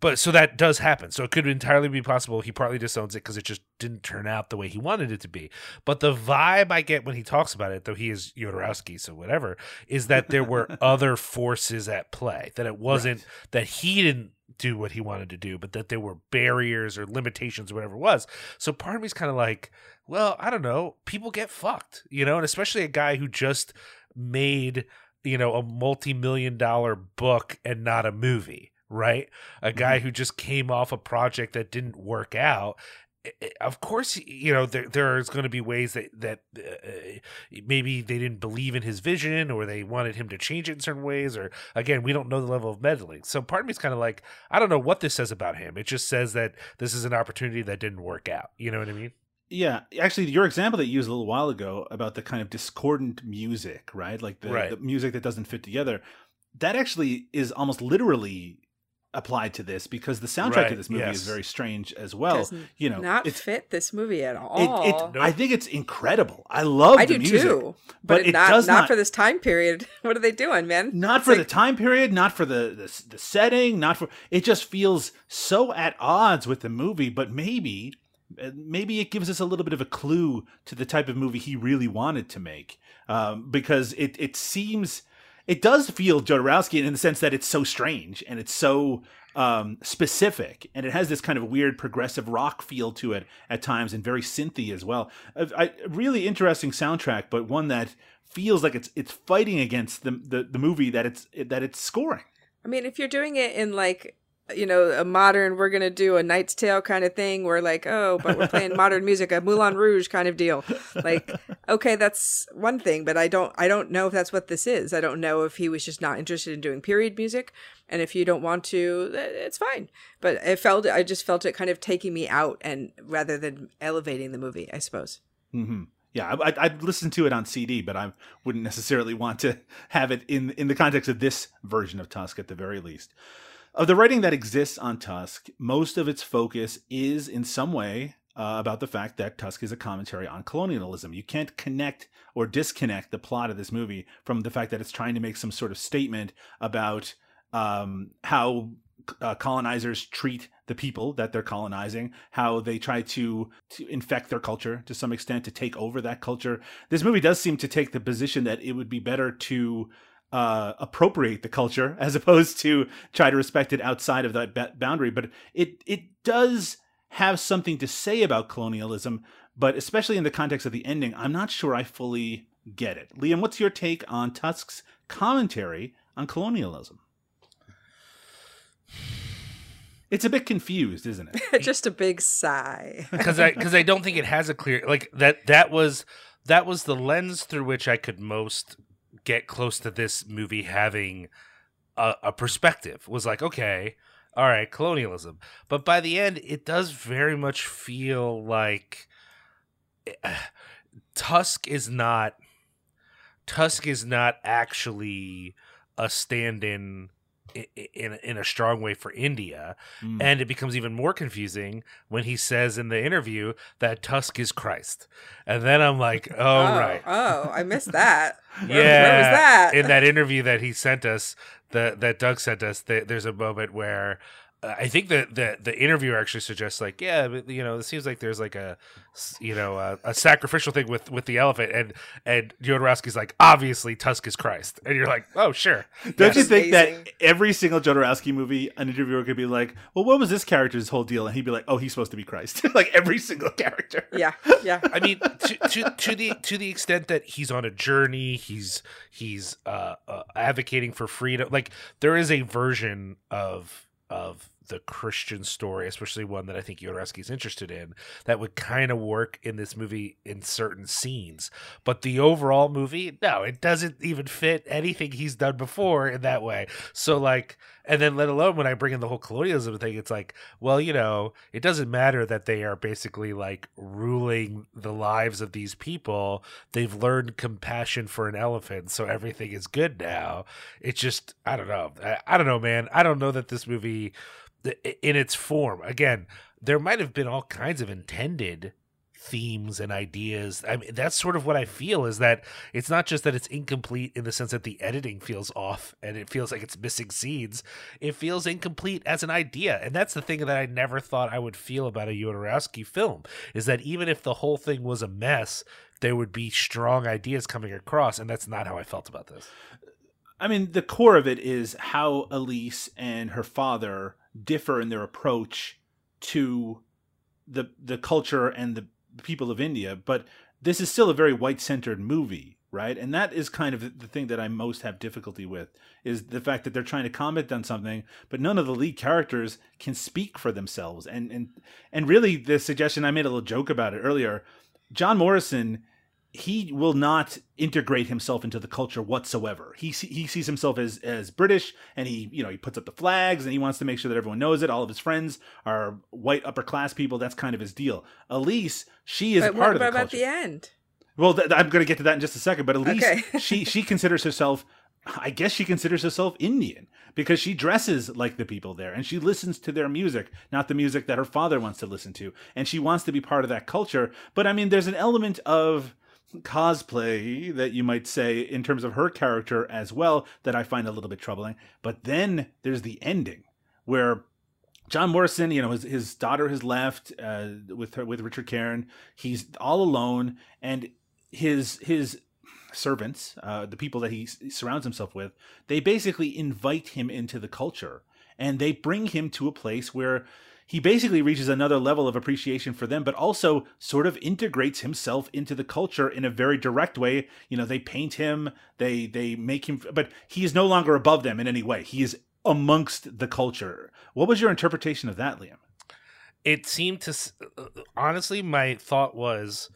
but so that does happen. So it could entirely be possible he partly disowns it because it just didn't turn out the way he wanted it to be. But the vibe i get when he talks about it though he is Jodorowsky, so whatever is that there were other forces at play. That it wasn't that he didn't do what he wanted to do but that there were barriers or limitations or whatever it was. So part of me's kind of like well i don't know. People get fucked you know? And especially a guy who just made you know a multi-million dollar book and not a movie right? A guy who just came off a project that didn't work out. Of course you know there there's going to be ways that that uh, maybe they didn't believe in his vision or they wanted him to change it in certain ways or again we don't know the level of meddling. So part of me is kind of like i don't know what this says about him. It just says that this is an opportunity that didn't work out. You know what i mean? Yeah, actually, your example that you used a little while ago about the kind of discordant music, right? Like the, Right. the music that doesn't fit together. That actually is almost literally applied to this because the soundtrack Right, to this movie yes. is very strange as well. Does You know, not it's fit this movie at it, all. it, I think it's incredible. I love I the do music, too, but, but it it not, does not not- for this time period. What are they doing, man? not It's for like- the time period, not for the, the the setting, not for it. Just feels so at odds with the movie. But maybe, uh, maybe it gives us a little bit of a clue to the type of movie he really wanted to make, um, because it it seems it does feel Jodorowsky in the sense that it's so strange and it's so um, specific, and it has this kind of weird progressive rock feel to it at times, and very synthy as well. A, a really interesting soundtrack, but one that feels like it's it's fighting against the the, the movie that it's that it's scoring. I mean, if you're doing it in like you know, a modern, we're going to do a Knight's Tale kind of thing. We're like, oh, but we're playing modern music, a Moulin Rouge kind of deal. Like, okay, that's one thing, but I don't, I don't know if that's what this is. I don't know if he was just not interested in doing period music. And if you don't want to, it's fine. But it felt, I just felt it kind of taking me out and rather than elevating the movie, I suppose. Mm-hmm. Yeah, I, I'd listen to it on CD, but I wouldn't necessarily want to have it in in the context of this version of Tusk at the very least. Of the writing that exists on Tusk, most of its focus is in some way uh, about the fact that Tusk is a commentary on colonialism. You can't connect or disconnect the plot of this movie from the fact that it's trying to make some sort of statement about um, how uh, colonizers treat the people that they're colonizing, how they try to to infect their culture to some extent, to take over that culture. This movie does seem to take the position that it would be better to uh, appropriate the culture as opposed to try to respect it outside of that ba- boundary. But it it does have something to say about colonialism, but especially in the context of the ending, I'm not sure I fully get it. Liam, what's your take on Tusk's commentary on colonialism? It's a bit confused, isn't it? Just a big sigh. Because I because I don't think it has a clear like that. That was that was the lens through which I could most get close to this movie having a, a perspective. Was like, okay, all right, colonialism. But by the end, it does very much feel like uh, Tusk is not. Tusk is not actually a stand-in in in a strong way for India, mm. and it becomes even more confusing when he says in the interview that Tusk is Christ, and then I'm like, oh, oh right, oh, I missed that. yeah, where was that? in that interview that he sent us, that that Doug sent us, there's a moment where I think that the the interviewer actually suggests like, yeah, but, you know, it seems like there's like a, you know, a, a sacrificial thing with with the elephant, and and Jodorowsky's like, obviously Tusk is Christ, and you're like, oh sure. Don't you think amazing. that every single Jodorowsky movie, an interviewer could be like, well, what was this character's whole deal, and he'd be like, oh, he's supposed to be Christ, like every single character. Yeah, yeah. I mean, to, to to the to the extent that he's on a journey, he's he's uh, uh advocating for freedom. Like there is a version of of the Christian story, especially one that I think is interested in, that would kind of work in this movie in certain scenes. But the overall movie, no, it doesn't even fit anything he's done before in that way. So, like, and then let alone when I bring in the whole colonialism thing, it's like, well, you know, it doesn't matter that they are basically like ruling the lives of these people. They've learned compassion for an elephant, so everything is good now. It's just, I don't know. I, I don't know, man. I don't know that this movie in its form. Again, there might have been all kinds of intended themes and ideas. I mean, that's sort of what I feel is that it's not just that it's incomplete in the sense that the editing feels off and it feels like it's missing scenes. It feels incomplete as an idea. And that's the thing that I never thought I would feel about a Jodorowsky film is that even if the whole thing was a mess, there would be strong ideas coming across. And that's not how I felt about this. I mean, the core of it is how Elise and her father differ in their approach to the the culture and the people of India, but this is still a very white centered movie, right? And that is kind of the thing that I most have difficulty with is the fact that they're trying to comment on something, but none of the lead characters can speak for themselves. And and and really, the suggestion I made a little joke about it earlier. John Morrison he will not integrate himself into the culture whatsoever. He he sees himself as as British, and he you know he puts up the flags, and he wants to make sure that everyone knows it. All of his friends are white upper class people. That's kind of his deal. Elise, she is but part of the What about culture. the end? Well, th- I'm going to get to that in just a second. But Elise, okay. she she considers herself. I guess she considers herself Indian because she dresses like the people there and she listens to their music, not the music that her father wants to listen to. And she wants to be part of that culture. But I mean, there's an element of cosplay that you might say in terms of her character as well that I find a little bit troubling. But then there's the ending where John Morrison, you know, his, his daughter has left uh, with her with Richard Careson. He's all alone, and his his servants, uh, the people that he surrounds himself with, they basically invite him into the culture and they bring him to a place where he basically reaches another level of appreciation for them, but also sort of integrates himself into the culture in a very direct way. You know, they paint him, they they make him, but he is no longer above them in any way. He is amongst the culture. What was your interpretation of that, Liam? It seemed to uh, honestly, my thought was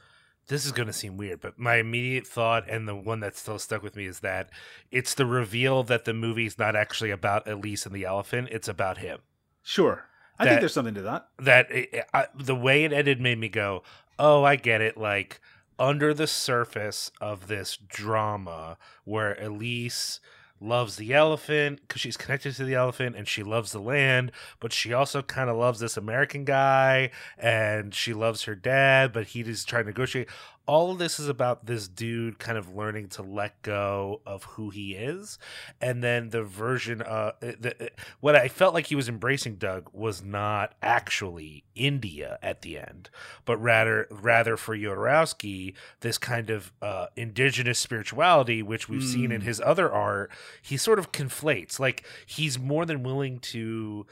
this is going to seem weird, but my immediate thought and the one that still stuck with me is that it's the reveal that the movie's not actually about Elise and the elephant; it's about him. Sure, I That- think there's something to that. that it, I, the way it ended made me go, "Oh, I get it." Like under the surface of this drama, where Elise loves the elephant because she's connected to the elephant and she loves the land, but she also kind of loves this American guy and she loves her dad, but he is trying to negotiate. All of this is about this dude kind of learning to let go of who he is, and then the version uh the, what I felt like he was embracing Doug was not actually India at the end, but rather rather for Jodorowsky this kind of uh, indigenous spirituality, which we've seen in Mm. his other art. He sort of conflates, like he's more than willing to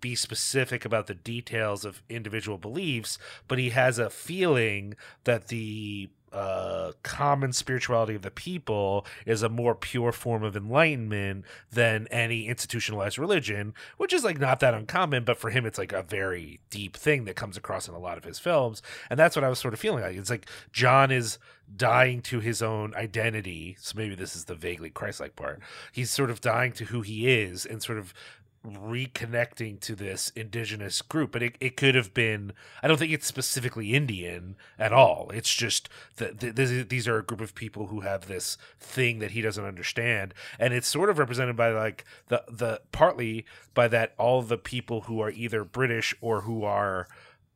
be specific about the details of individual beliefs, but he has a feeling that the uh, common spirituality of the people is a more pure form of enlightenment than any institutionalized religion, which is like not that uncommon, but for him, it's like a very deep thing that comes across in a lot of his films. And that's what I was sort of feeling like. It's like John is dying to his own identity. So maybe this is the vaguely Christ like part. He's sort of dying to who he is and sort of reconnecting to this indigenous group but it, it could have been i don't think it's specifically indian at all it's just that th- th- these are a group of people who have this thing that he doesn't understand and it's sort of represented by like the the partly by that all the people who are either british or who are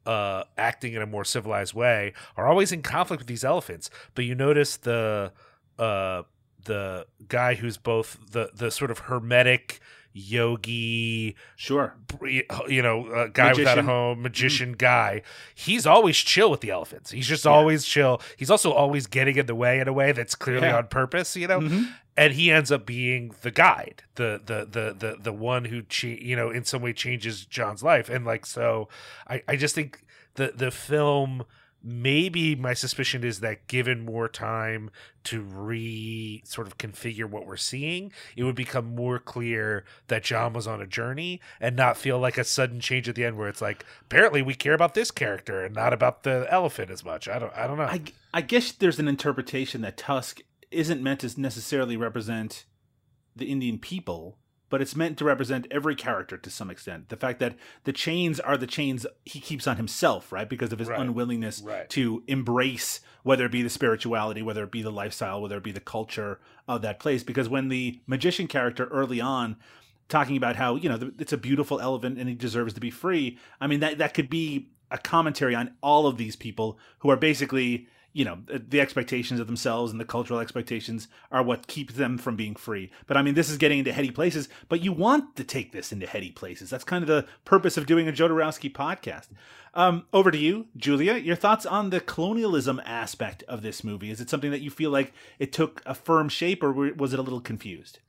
uh, acting in a more civilized way are always in conflict with these elephants. But you notice the uh, the guy who's both the the sort of hermetic yogi Sure. you know, uh, guy without a Magician. home, magician guy. He's always chill with the elephants. He's just always chill. He's also always getting in the way in a way that's clearly Yeah. on purpose, you know. Mhm. And he ends up being the guide, the the the the the one who che- you know in some way changes John's life. And like so, I I just think the the film maybe my suspicion is that given more time to re sort of configure what we're seeing, it would become more clear that John was on a journey and not feel like a sudden change at the end where it's like apparently we care about this character and not about the elephant as much. I don't I don't know. I, I guess there's an interpretation that Tusk isn't meant to necessarily represent the Indian people, but it's meant to represent every character to some extent. The fact that the chains are the chains he keeps on himself, right? Because of his Right. unwillingness Right. to embrace whether it be the spirituality, whether it be the lifestyle, whether it be the culture of that place. Because when the magician character early on talking about how you know it's a beautiful elephant and he deserves to be free. I mean that that could be a commentary on all of these people who are basically you know the expectations of themselves and the cultural expectations are what keeps them from being free. But I mean this is getting into heady places. But you want to take this into heady places. That's kind of the purpose of doing a Jodorowsky podcast. Um, over to you, Julia. Your thoughts on the colonialism aspect of this movie? Is it something that you feel like it took a firm shape, or was it a little confused?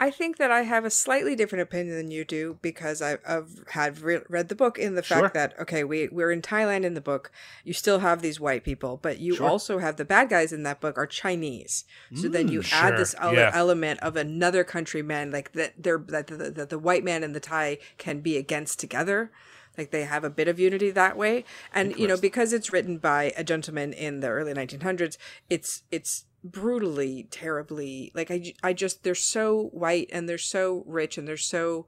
I think that I have a slightly different opinion than you do because I've, I've had re- read the book in the fact Sure. that okay, we we're in Thailand in the book. You still have these white people, but you Sure. also have the bad guys in that book are Chinese. So then you Mm, add this ele- Yeah. element of another countryman, like that they're that the, the, the white man and the Thai can be against together. Like they have a bit of unity that way, and you know because it's written by a gentleman in the early 1900s, it's it's brutally terribly like i i just they're so white and they're so rich and they're so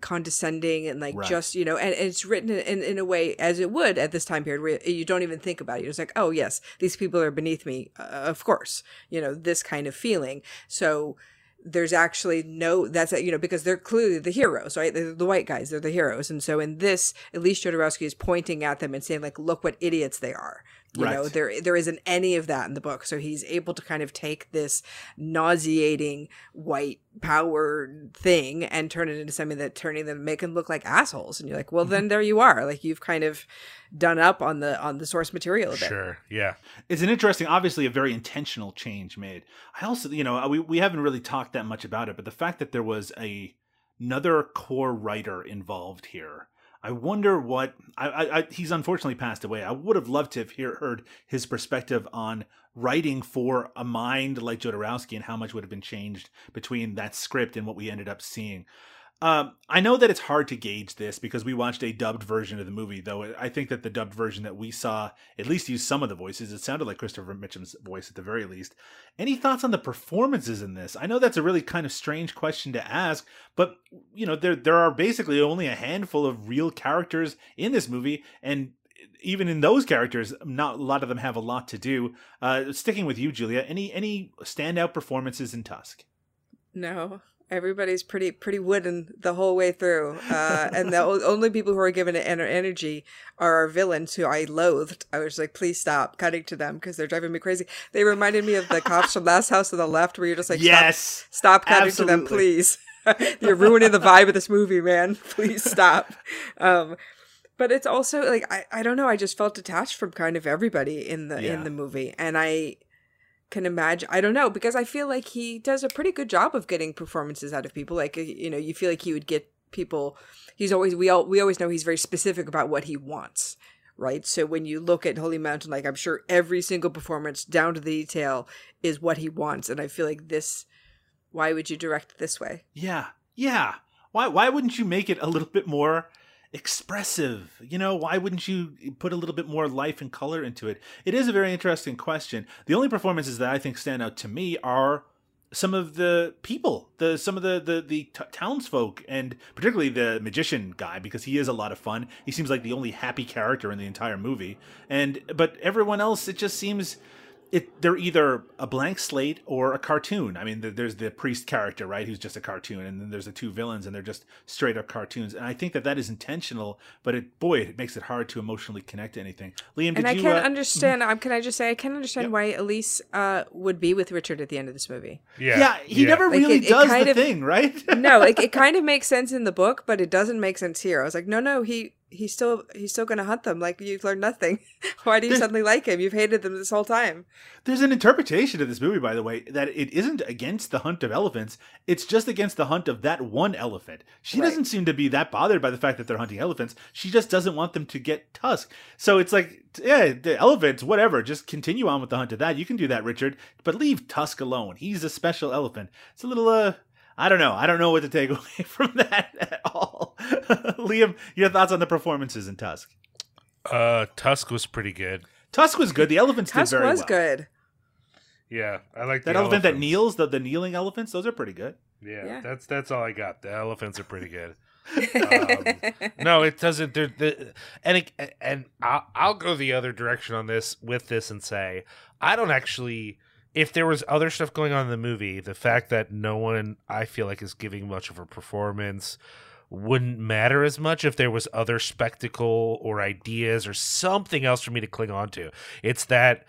condescending and like Right. just you know and, and it's written in, in a way as it would at this time period where you don't even think about it. It's like oh yes these people are beneath me. Uh, of course you know this kind of feeling. So there's actually no that's you know because they're clearly the heroes right? They're the white guys they're the heroes. And so in this at least Jodorowsky is pointing at them and saying like look what idiots they are You know, there there isn't any of that in the book. So he's able to kind of take this nauseating white power thing and turn it into something that turning them make them look like assholes. And you're like, well, then mm-hmm. there you are. Like you've kind of done up on the on the source material a bit. Sure. Yeah. it's an interesting obviously a very intentional change made i also you know we, we haven't really talked that much about it but the fact that there was a another core writer involved here i wonder what I, I, I he's unfortunately passed away. I would have loved to have hear, heard his perspective on writing for a mind like jodorowsky and how much would have been changed between that script and what we ended up seeing um, I know that it's hard to gauge this because we watched a dubbed version of the movie, though I think that the dubbed version that we saw at least used some of the voices. It sounded like Christopher Mitchum's voice at the very least. Any thoughts on the performances in this? I know that's a really kind of strange question to ask, but you know there there are basically only a handful of real characters in this movie, and even in those characters, not a lot of them have a lot to do. Uh, sticking with you, Julia, any any standout performances in Tusk? No, everybody's pretty pretty wooden the whole way through, uh, and the only people who are given it energy are our villains, who I loathed. I was like, please stop cutting to them because they're driving me crazy. They reminded me of the cops from Last House on the Left, where you're just like, yes, stop, stop cutting to them, please. you're ruining the vibe of this movie, man. Please stop. Um, but it's also like I, I don't know. I just felt detached from kind of everybody in the Yeah. in the movie, and I can imagine. I don't know because I feel like he does a pretty good job of getting performances out of people. Like you know, you feel like he would get people. He's always we all we always know he's very specific about what he wants. Right. So when you look at Holy Mountain, like I'm sure every single performance down to the detail is what he wants. And I feel like this why would you direct this way? Yeah, yeah. Why why wouldn't you make it a little bit more expressive? You know, why wouldn't you put a little bit more life and color into it? It is a very interesting question. The only performances that I think stand out to me are some of the people, the some of the the, the t- townsfolk, and particularly the magician guy because he is a lot of fun. He seems like the only happy character in the entire movie, and but everyone else, it just seems it they're either a blank slate or a cartoon. I mean, th- there's the priest character, right, who's just a cartoon, and then there's the two villains, and they're just straight up cartoons. And I think that that is intentional, but it boy, it makes it hard to emotionally connect to anything. Liam, did and I you? can't uh, understand. Um, can I just say I can't understand Yep. why Elise uh, would be with Richard at the end of this movie. Yeah. yeah, he never Like, really it- it does kind the of- thing, right? no, like it kind of makes sense in the book, but it doesn't make sense here. I was like, no, no, he he's still he's still gonna hunt them. Like you've learned nothing. Why do you There's- suddenly like him? You've hated them this whole time. There's an interpretation of this movie, by the way, that it isn't against the hunt of elephants. It's just against the hunt of that one elephant. She Right. doesn't seem to be that bothered by the fact that they're hunting elephants. She just doesn't want them to get tusk. So it's like, yeah, the elephants, whatever. Just continue on with the hunt of that. You can do that, Richard, but leave Tusk alone. He's a special elephant. It's a little, uh, I don't know. I don't know what to take away from that at all. Liam, your thoughts on the performances in Tusk? Uh, Tusk was pretty good. Tusk was good. The elephants Tusk did very well. Tusk was well. good. Yeah, I like That the elephant that kneels, the, the kneeling elephants, those are pretty good. Yeah, Yeah. that's that's all I got. The elephants are pretty good. Um, no, it doesn't. They're, the and it, and I'll, I'll go the other direction on this with this and say I don't actually. If there was other stuff going on in the movie, the fact that no one I feel like is giving much of a performance wouldn't matter as much if there was other spectacle or ideas or something else for me to cling on to. It's that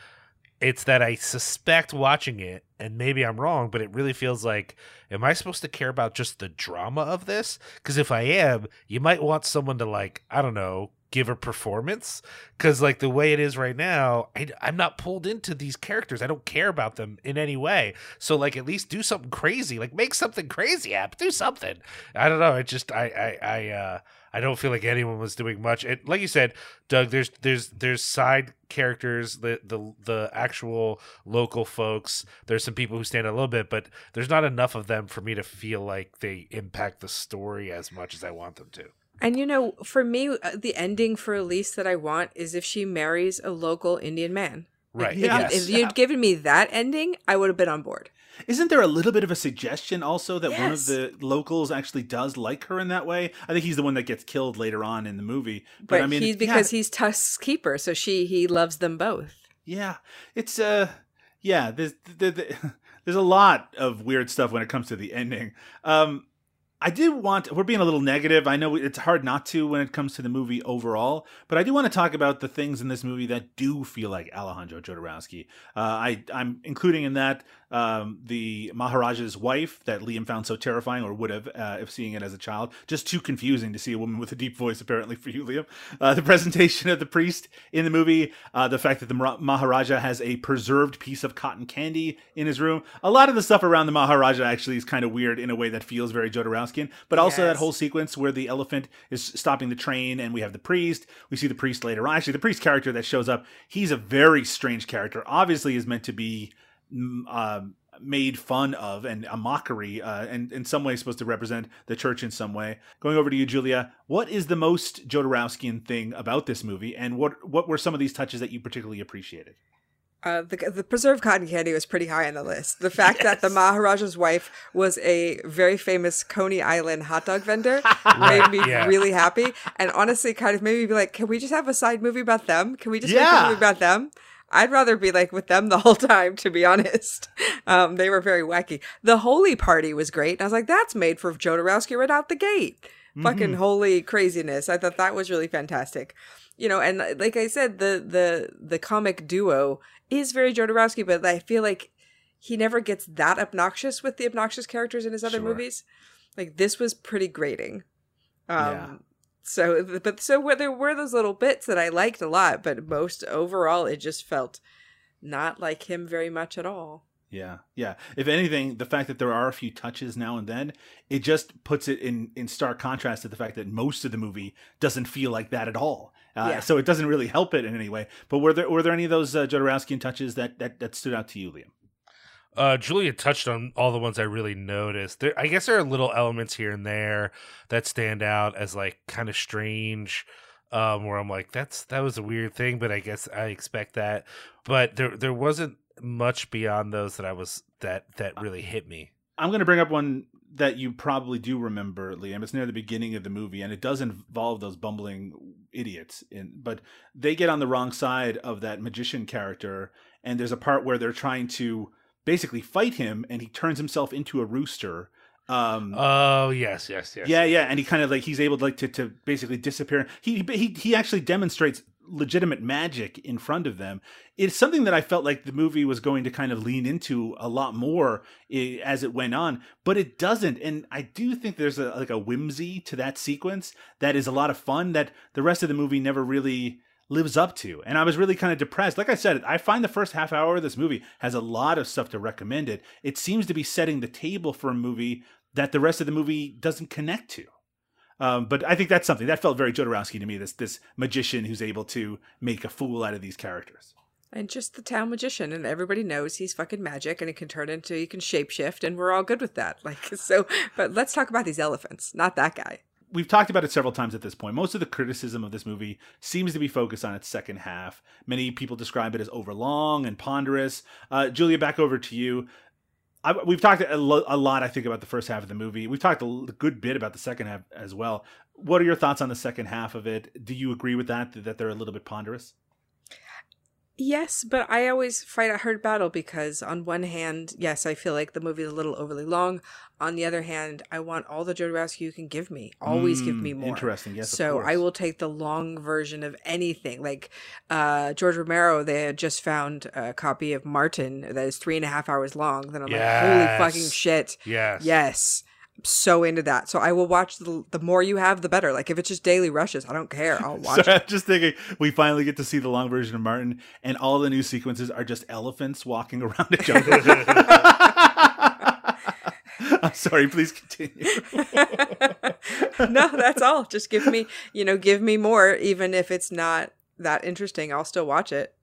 it's that I suspect watching it, and maybe I'm wrong, but it really feels like, am I supposed to care about just the drama of this? Because if I am, you might want someone to like, I don't know, give a performance. Because like the way it is right now, I, I'm not pulled into these characters. I don't care about them in any way. So like, at least do something crazy. Like make something crazy happen. Do something. I don't know. It just I I I uh I don't feel like anyone was doing much. And like you said, Doug, there's there's there's side characters, the the the actual local folks. There's some people who stand a little bit, but there's not enough of them for me to feel like they impact the story as much as I want them to. And you know, for me, uh, the ending for Elise that I want is if she marries a local Indian man. Right. If, Yes. if you'd given me that ending, I would have been on board. Isn't there a little bit of a suggestion also that one of the locals actually does like her in that way? I think he's the one that gets killed later on in the movie. But, But, I mean, he's yeah, because he's Tusk's keeper, so she he loves them both. yeah, it's uh, yeah. There's there, there- there's a lot of weird stuff when it comes to the ending. Um, I do want, we're being a little negative. I know it's hard not to when it comes to the movie overall, but I do want to talk about the things in this movie that do feel like Alejandro Jodorowsky. Uh, I, I'm including in that um, the Maharaja's wife that Liam found so terrifying, or would have uh, if seeing it as a child. Just too confusing to see a woman with a deep voice, apparently, for you, Liam. Uh, the presentation of the priest in the movie, uh, the fact that the Maharaja has a preserved piece of cotton candy in his room. A lot of the stuff around the Maharaja actually is kind of weird in a way that feels very Jodorowsky but also yes. that whole sequence where the elephant is stopping the train and we have the priest. We see the priest later on. Actually, the priest character that shows up, he's a very strange character. Obviously, is meant to be. Uh, made fun of and a mockery uh, and in some way supposed to represent the church in some way going over to you julia what is the most jodorowskian thing about this movie and what what were some of these touches that you particularly appreciated uh, the, the preserved cotton candy was pretty high on the list. The fact yes. that the Maharaja's wife was a very famous Coney Island hot dog vendor made me yeah. really happy. And honestly, kind of made me be like, can we just have a side movie about them? Can we just yeah. make a movie about them? I'd rather be like with them the whole time, to be honest. Um, they were very wacky. The Holi Party was great. And I was like, that's made for Jodorowsky right out the gate. Mm-hmm. Fucking holy craziness. I thought that was really fantastic you know, and like I said, the the the comic duo is very Jodorowsky, but I feel like he never gets that obnoxious with the obnoxious characters in his other sure. movies. Like this was pretty grating. Um, yeah. So, but so where there were those little bits that I liked a lot, but most overall, it just felt not like him very much at all. Yeah, yeah. If anything, the fact that there are a few touches now and then, it just puts it in in stark contrast to the fact that most of the movie doesn't feel like that at all. Uh, yeah. So it doesn't really help it in any way. But were there were there any of those uh, Jodorowskyan touches that, that that stood out to you, Liam? Uh, Julia touched on all the ones I really noticed. There, I guess there are little elements here and there that stand out as like kind of strange. Um, where I'm like, that's that was a weird thing, but I guess I expect that. But there there wasn't much beyond those that I was that that really hit me. I'm going to bring up one that you probably do remember, Liam. It's near the beginning of the movie, and it does involve those bumbling idiots. In but they get on the wrong side of that magician character, and there's a part where they're trying to basically fight him, and he turns himself into a rooster. Um, oh yes, yes, yes. Yeah, yeah, and he kind of like he's able to, like to to basically disappear. He he he actually demonstrates legitimate magic in front of them. It's something that I felt like the movie was going to kind of lean into a lot more as it went on, but it doesn't. And I do think there's a, like a whimsy to that sequence that is a lot of fun that the rest of the movie never really lives up to. And I was really kind of depressed. Like I said, I find the first half hour of this movie has a lot of stuff to recommend it. It seems to be setting the table for a movie that the rest of the movie doesn't connect to. Um, but I think that's something that felt very Jodorowsky to me. This this magician who's able to make a fool out of these characters. And just the town magician, and everybody knows he's fucking magic, and he can turn into he can shapeshift, and we're all good with that. Like so, but let's talk about these elephants, not that guy. We've talked about it several times at this point. Most of the criticism of this movie seems to be focused on its second half. Many people describe it as overlong and ponderous. Uh, Julia, back over to you. I, we've talked a, lo- a, lot, I think, about the first half of the movie. We've talked a, a, good bit about the second half as well. What are your thoughts on the second half of it? Do you agree with that? That they're a little bit ponderous? Yes, but I always fight a hard battle because, on one hand, yes, I feel like the movie is a little overly long. On the other hand, I want all the Jodorowsky you can give me. Always mm, give me more. Interesting, yes. So I will take the long version of anything. Like uh, George Romero, they had just found a copy of Martin that is three and a half hours long. Then I'm yes. like, holy fucking shit. Yes. Yes so into that. So I will watch the the more you have, the better. Like if it's just daily rushes, I don't care. I'll watch. so I'm just thinking we finally get to see the long version of Martin, and all the new sequences are just elephants walking around a jungle. I'm sorry. Please continue. no, that's all. Just give me, you know, give me more, even if it's not that interesting. I'll still watch it.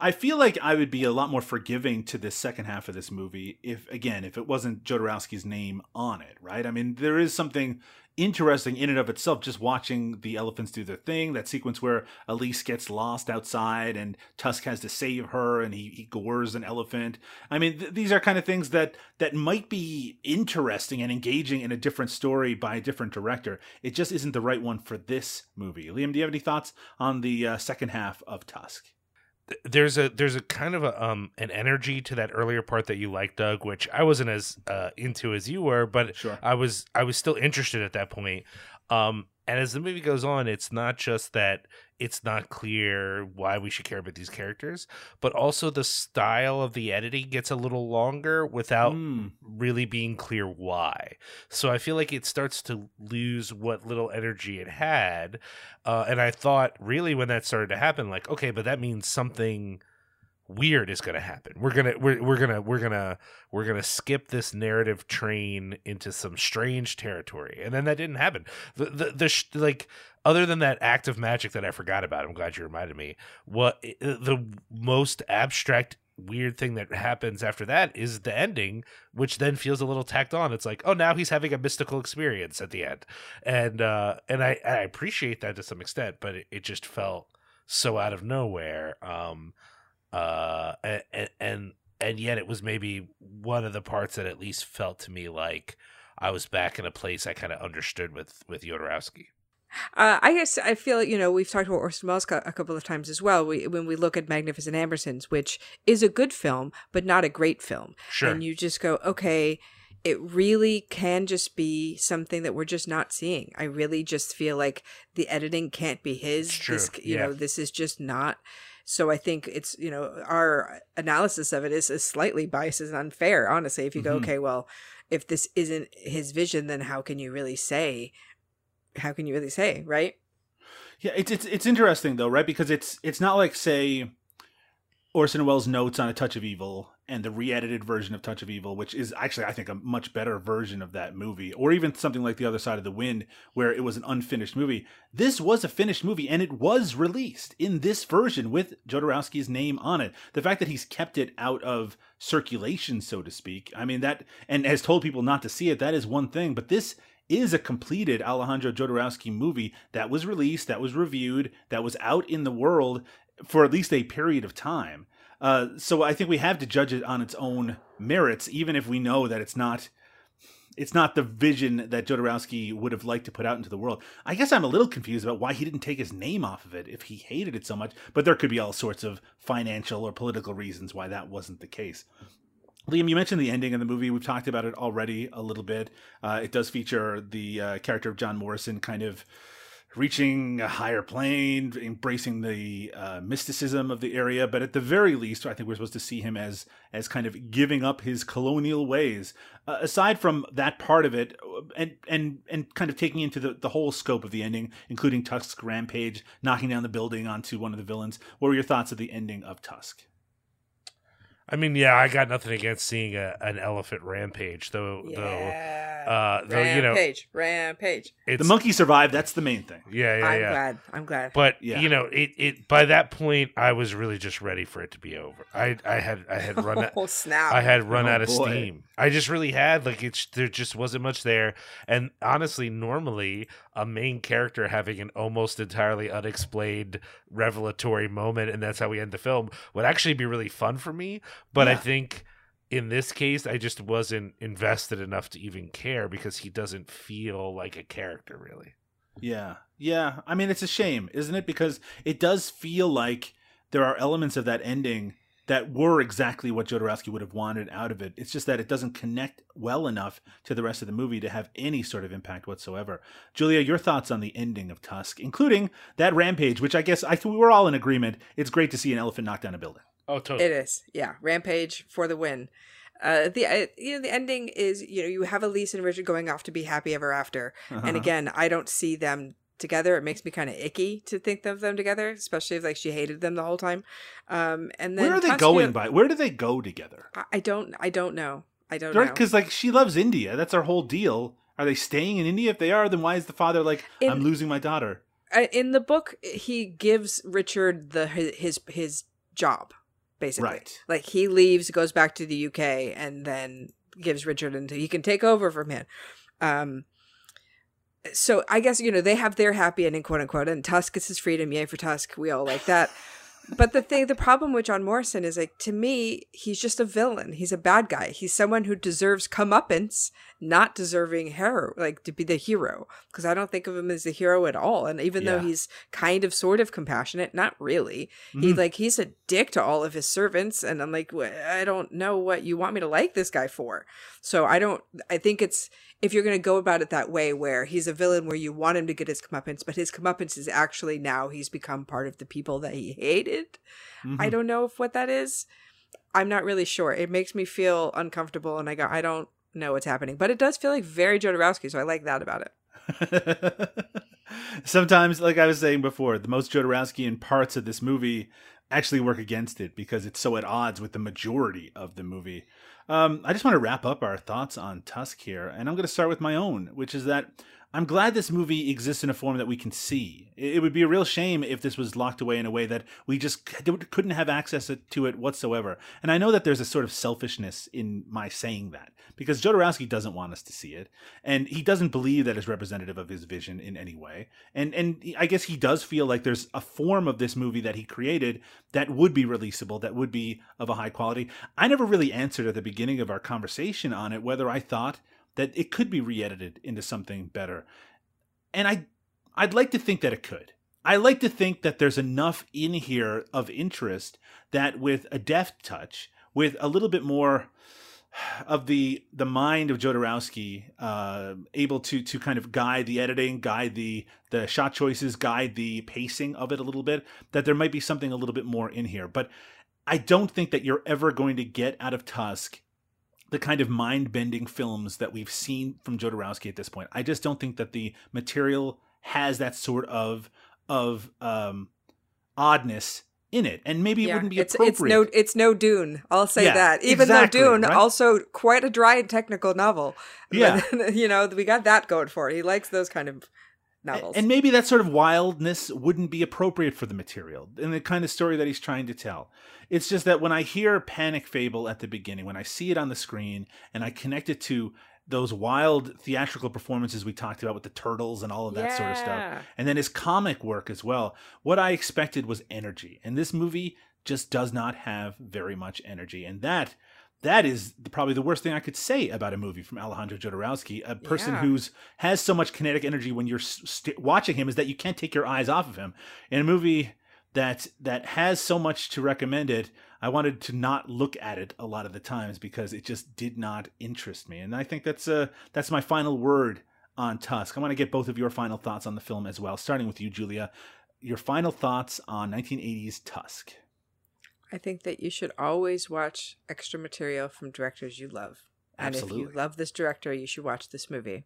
I feel like I would be a lot more forgiving to the second half of this movie if, again, if it wasn't Jodorowsky's name on it, right? I mean, there is something interesting in and of itself just watching the elephants do their thing. That sequence where Elise gets lost outside and Tusk has to save her and he, he gores an elephant. I mean, th- these are kind of things that that might be interesting and engaging in a different story by a different director. It just isn't the right one for this movie. Liam, do you have any thoughts on the uh, second half of Tusk? Th- there's a there's a kind of a um an energy to that earlier part that you liked, Doug, which I wasn't as uh, into as you were, but Sure. I was I was still interested at that point. Um, and as the movie goes on, it's not just that it's not clear why we should care about these characters, but also the style of the editing gets a little longer without Mm. really being clear why. So I feel like it starts to lose what little energy it had. Uh, and I thought really when that started to happen, like, okay, but that means something weird is going to happen. We're gonna we're we're gonna we're gonna we're gonna skip this narrative train into some strange territory, and then that didn't happen. The the, the sh- like other than that act of magic that I forgot about. I'm glad you reminded me. What the most abstract weird thing that happens after that is the ending, which then feels a little tacked on. It's like, oh, now he's having a mystical experience at the end, and uh, and I, I appreciate that to some extent, but it, it just felt so out of nowhere. Um, uh, and, and and yet it was maybe one of the parts that at least felt to me like I was back in a place I kind of understood with with Jodorowsky. Uh, I guess I feel you know we've talked about Orson Welles a couple of times as well. We, when we look at Magnificent Ambersons, which is a good film but not a great film, Sure. and you just go, okay, it really can just be something that we're just not seeing. I really just feel like the editing can't be his. It's true, This, you yeah. know, this is just not. So I think it's you know our analysis of it is, is slightly biased and unfair. Honestly, if you go, Mhm. okay, well, if this isn't his vision, then how can you really say? How can you really say, right? Yeah, it's it's it's interesting though, right? Because it's it's not like say Orson Welles' notes on A Touch of Evil and the re-edited version of Touch of Evil, which is actually I think a much better version of that movie, or even something like The Other Side of the Wind, where it was an unfinished movie. This was a finished movie, and it was released in this version with Jodorowsky's name on it. The fact that he's kept it out of circulation, so to speak, I mean that, and has told people not to see it. That is one thing, but this is a completed Alejandro Jodorowsky movie that was released, that was reviewed, that was out in the world for at least a period of time. Uh, so I think we have to judge it on its own merits, even if we know that it's not it's not the vision that Jodorowsky would have liked to put out into the world. I guess I'm a little confused about why he didn't take his name off of it if he hated it so much, but there could be all sorts of financial or political reasons why that wasn't the case. Liam, you mentioned the ending of the movie. We've talked about it already a little bit. Uh, it does feature the uh, character of John Morrison kind of reaching a higher plane, embracing the uh, mysticism of the area. But at the very least, I think we're supposed to see him as as kind of giving up his colonial ways. Uh, aside from that part of it, and and and kind of taking into the, the whole scope of the ending, including Tusk's rampage, knocking down the building onto one of the villains. What were your thoughts of the ending of Tusk? I mean, yeah, I got nothing against seeing a, an elephant rampage, though. Though, uh, though you know, rampage, rampage. it's The monkey survived. That's the main thing. Yeah, yeah, I'm yeah. glad. I'm glad. But Yeah. you know, it, it by that point, I was really just ready for it to be over. I I had I had run out, oh snap! I had run Oh, out of boy. steam. I just really had like it's there just wasn't much there. And honestly, normally a main character having an almost entirely unexplained revelatory moment, and that's how we end the film, would actually be really fun for me. But I think in this case, I just wasn't invested enough to even care because he doesn't feel like a character really. Yeah. Yeah. I mean, it's a shame, isn't it? Because it does feel like there are elements of that ending that were exactly what Jodorowsky would have wanted out of it. It's just that it doesn't connect well enough to the rest of the movie to have any sort of impact whatsoever. Julia, your thoughts on the ending of Tusk, including that rampage, which I guess I we were all in agreement. It's great to see an elephant knock down a building. Oh, totally. It is, yeah. Rampage for the win. Uh, the uh, you know the ending is you know you have Elise and Richard going off to be happy ever after, Uh-huh. and again I don't see them together. It makes me kind of icky to think of them together, especially if like she hated them the whole time. Um, and then Where are they Tusk, going by? Where do they go together? I, I don't I don't know. I don't Right? know. Because like she loves India. That's our whole deal. Are they staying in India? If they are, then why is the father like, In- I'm losing my daughter? Uh, in the book he gives richard the his his, his job basically. Right. like he leaves goes back to the uk and then gives richard until he can take over from him. Um so i guess you know they have their happy ending quote unquote and tusk gets his freedom yay for tusk we all like that but the thing, the problem with John Morrison is like to me, he's just a villain. He's a bad guy. He's someone who deserves comeuppance, not deserving hero, like to be the hero. Because I don't think of him as a hero at all. And even though he's kind of, sort of compassionate, not really. He Mhm. like he's a dick to all of his servants, and I'm like, I don't know what you want me to like this guy for. So I don't. I think it's if you're going to go about it that way, where he's a villain, where you want him to get his comeuppance, but his comeuppance is actually now he's become part of the people that he hated. I Mhm. don't know if what that is. I'm not really sure. It makes me feel uncomfortable, and I go, I don't know what's happening, but it does feel like very Jodorowsky, so I like that about it. Sometimes, like I was saying before, the most Jodorowskian parts of this movie actually work against it because it's so at odds with the majority of the movie. Um, I just want to wrap up our thoughts on Tusk here, and I'm going to start with my own, which is that I'm glad this movie exists in a form that we can see. It would be a real shame if this was locked away in a way that we just couldn't have access to it whatsoever. And I know that there's a sort of selfishness in my saying that because Jodorowsky doesn't want us to see it, and he doesn't believe that it's representative of his vision in any way. And and I guess he does feel like there's a form of this movie that he created that would be releasable, that would be of a high quality. I never really answered at the beginning of our conversation on it whether I thought that it could be re-edited into something better. And I I'd like to think that it could. I like to think that there's enough in here of interest that with a deft touch, with a little bit more of the the mind of Jodorowsky, uh, able to to kind of guide the editing, guide the the shot choices, guide the pacing of it a little bit, that there might be something a little bit more in here. But I don't think that you're ever going to get out of Tusk the kind of mind bending films that we've seen from Jodorowsky at this point. I just don't think that the material has that sort of of um, oddness in it, and maybe it wouldn't be it's appropriate. it's no it's no Dune. I'll say Yeah, that. Even exactly, though Dune right? also quite a dry technical novel. Yeah. But, you know, we got that going for it. He likes those kind of novels. And maybe that sort of wildness wouldn't be appropriate for the material and the kind of story that he's trying to tell. It's just that when I hear Panic Fable at the beginning, when I see it on the screen and I connect it to those wild theatrical performances we talked about with the turtles and all of that sort of stuff, and then his comic work as well, what I expected was energy. And this movie just does not have very much energy. And that that is probably the worst thing I could say about a movie from Alejandro Jodorowsky, a person Yeah. who's has so much kinetic energy when you're st- watching him is that you can't take your eyes off of him. In a movie that that has so much to recommend it, I wanted to not look at it a lot of the times because it just did not interest me. And I think that's uh that's my final word on Tusk. I want to get both of your final thoughts on the film as well, starting with you, Julia. Your final thoughts on 1980s Tusk. I think that you should always watch extra material from directors you love. And if you love this director, you should watch this movie.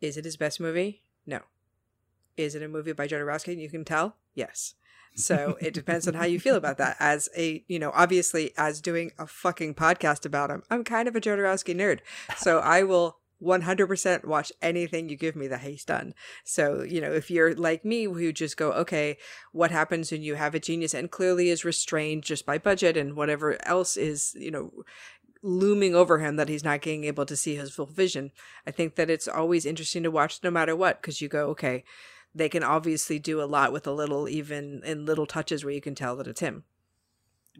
Is it his best movie? No. Is it a movie by Jodorowsky? You can tell? Yes. So it depends on how you feel about that. As a, you know, obviously, as doing a fucking podcast about him, I'm kind of a Jodorowsky nerd. So I will 100% watch anything you give me that he's done. So, you know, if you're like me who just go, okay, what happens when you have a genius and clearly is restrained just by budget and whatever else is, you know, looming over him that he's not being able to see his full vision. I think that it's always interesting to watch no matter what because you go, okay, they can obviously do a lot with a little, even in little touches where you can tell that it's him.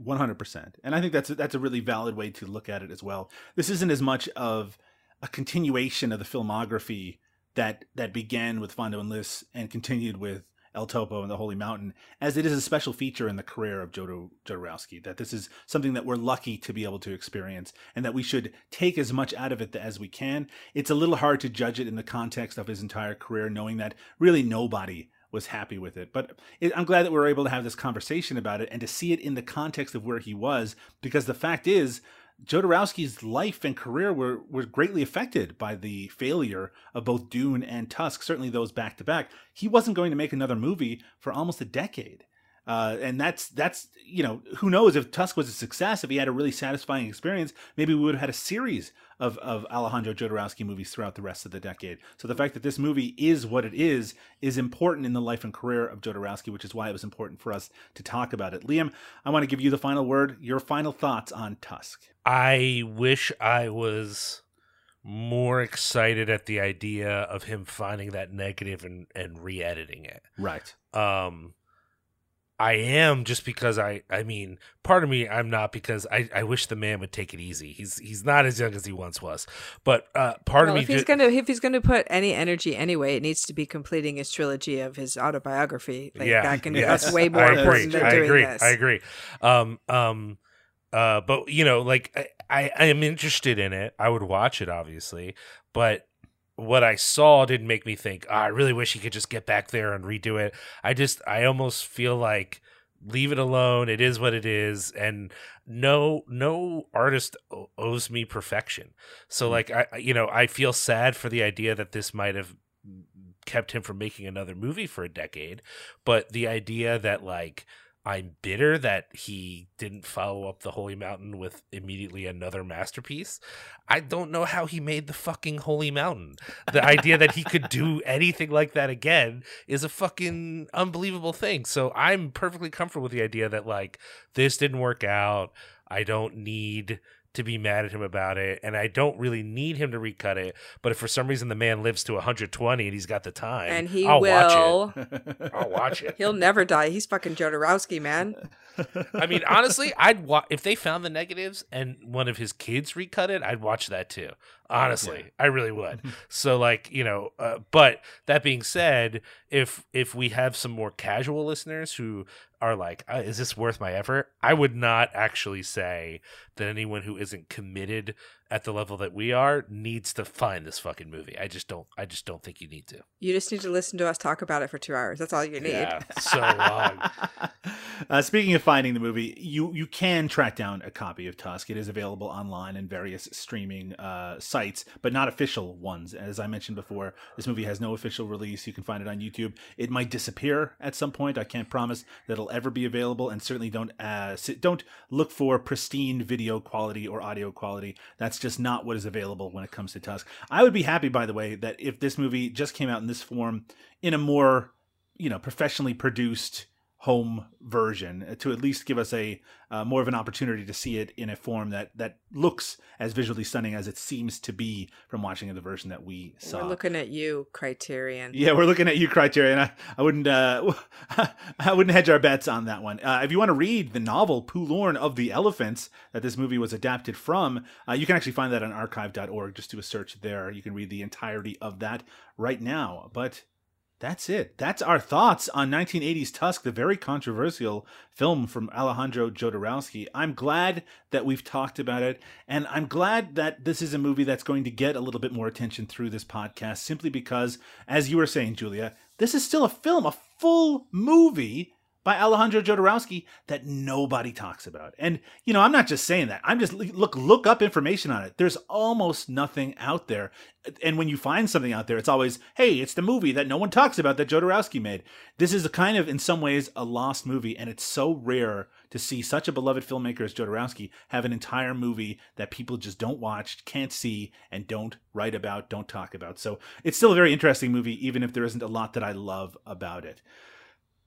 One hundred percent, and I think that's a, that's a really valid way to look at it as well. This isn't as much of a continuation of the filmography that that began with Fando and Lis and continued with El Topo and the Holy Mountain, as it is a special feature in the career of Jodo Jodorowsky. That this is something that we're lucky to be able to experience, and that we should take as much out of it as we can. It's a little hard to judge it in the context of his entire career, knowing that really nobody was happy with it. But it, I'm glad that we were able to have this conversation about it and to see it in the context of where he was, because the fact is, Jodorowsky's life and career were, were greatly affected by the failure of both Dune and Tusk, certainly those back to back. He wasn't going to make another movie for almost a decade. Uh, and that's that's you know who knows if Tusk was a success if he had a really satisfying experience maybe we would have had a series of of Alejandro Jodorowsky movies throughout the rest of the decade. So the fact that this movie is what it is is important in the life and career of Jodorowsky, which is why it was important for us to talk about it. Liam, I want to give you the final word. Your final thoughts on Tusk. I wish I was more excited at the idea of him finding that negative and, and re-editing it. Right. Um, I am just because I I mean part of me I'm not because I, I wish the man would take it easy. He's he's not as young as he once was. But uh, part well, of me if he's ju- gonna if he's gonna put any energy anyway, it needs to be completing his trilogy of his autobiography. Like, yeah, that can yes. that's way more I agree. important than I doing agree. this. I agree. Um um uh but you know like I, I I am interested in it. I would watch it obviously, but what I saw didn't make me think, "Ah, I really wish he could just get back there and redo it. I just I almost feel like leave it alone. It is what it is, and no no artist owes me perfection. So like I I- you know I feel sad for the idea that this might have kept him from making another movie for a decade, but the idea that like I'm bitter that he didn't follow up the Holy Mountain with immediately another masterpiece. I don't know how he made the fucking Holy Mountain. The idea that he could do anything like that again is a fucking unbelievable thing. So I'm perfectly comfortable with the idea that like this didn't work out. I don't need to be mad at him about it and I don't really need him to recut it, but if for some reason the man lives to 120 and he's got the time, And he I'll watch it. I'll watch it. He'll never die. He's fucking Jodorowsky, man. I mean, honestly, I'd watch if they found the negatives and one of his kids recut it. I'd watch that too. Honestly, I really would. so, like, you know, uh, but that being said, if if we have some more casual listeners who are like, uh, "Is this worth my effort?" I would not actually say that anyone who isn't committed at the level that we are needs to find this fucking movie. I just don't. I just don't think you need to. You just need to listen to us talk about it for two hours. That's all you need. Yeah, so long. uh, speaking of finding the movie, you you can track down a copy of Tusk. It is available online in various streaming uh, sites, but not official ones. As I mentioned before, this movie has no official release. You can find it on YouTube. It might disappear at some point. I can't promise that it'll ever be available, and certainly don't uh, don't look for pristine video quality or audio quality. That's just not what is available when it comes to Tusk. I would be happy, by the way, that if this movie just came out in this form, in a more you know professionally produced home version uh, to at least give us a uh, more of an opportunity to see it in a form that that looks as visually stunning as it seems to be from watching the version that we saw. We're looking at you, Criterion. Yeah, we're looking at you, Criterion. I, I wouldn't, uh, I wouldn't hedge our bets on that one. Uh, if you want to read the novel "Poo Lorn of the Elephants" that this movie was adapted from, uh, you can actually find that on archive.org. Just do a search there. You can read the entirety of that right now. But that's it. That's our thoughts on 1980s Tusk, the very controversial film from Alejandro Jodorowsky. I'm glad that we've talked about it, and I'm glad that this is a movie that's going to get a little bit more attention through this podcast, simply because, as you were saying, Julia, this is still a film, a full movie by Alejandro Jodorowsky that nobody talks about. And you know, I'm not just saying that. I'm just look look up information on it. There's almost nothing out there. And when you find something out there, it's always, "Hey, it's the movie that no one talks about that Jodorowsky made." This is a kind of in some ways a lost movie and it's so rare to see such a beloved filmmaker as Jodorowsky have an entire movie that people just don't watch, can't see and don't write about, don't talk about. So, it's still a very interesting movie even if there isn't a lot that I love about it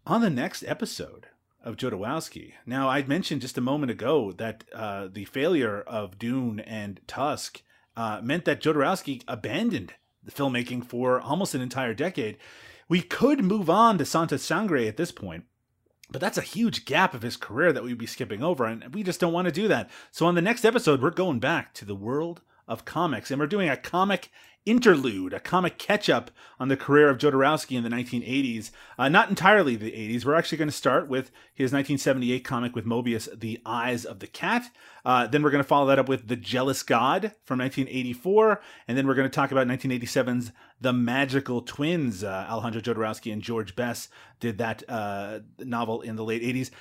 on the next episode of Jodorowsky. Now, I mentioned just a moment ago that uh, the failure of Dune and Tusk uh, meant that Jodorowsky abandoned the filmmaking for almost an entire decade. We could move on to Santa Sangre at this point, but that's a huge gap of his career that we'd be skipping over, and we just don't want to do that. So, on the next episode, we're going back to the world of comics, and we're doing a comic interlude, a comic catch up on the career of Jodorowsky in the 1980s. Uh, not entirely the 80s. We're actually going to start with his 1978 comic with Moebius, The Eyes of the Cat. Uh, then we're going to follow that up with The Jealous God from 1984. And then we're going to talk about 1987's The Magical Twins. Uh, Alejandro Jodorowsky and Georges Bess did that uh, novel in the late 80s.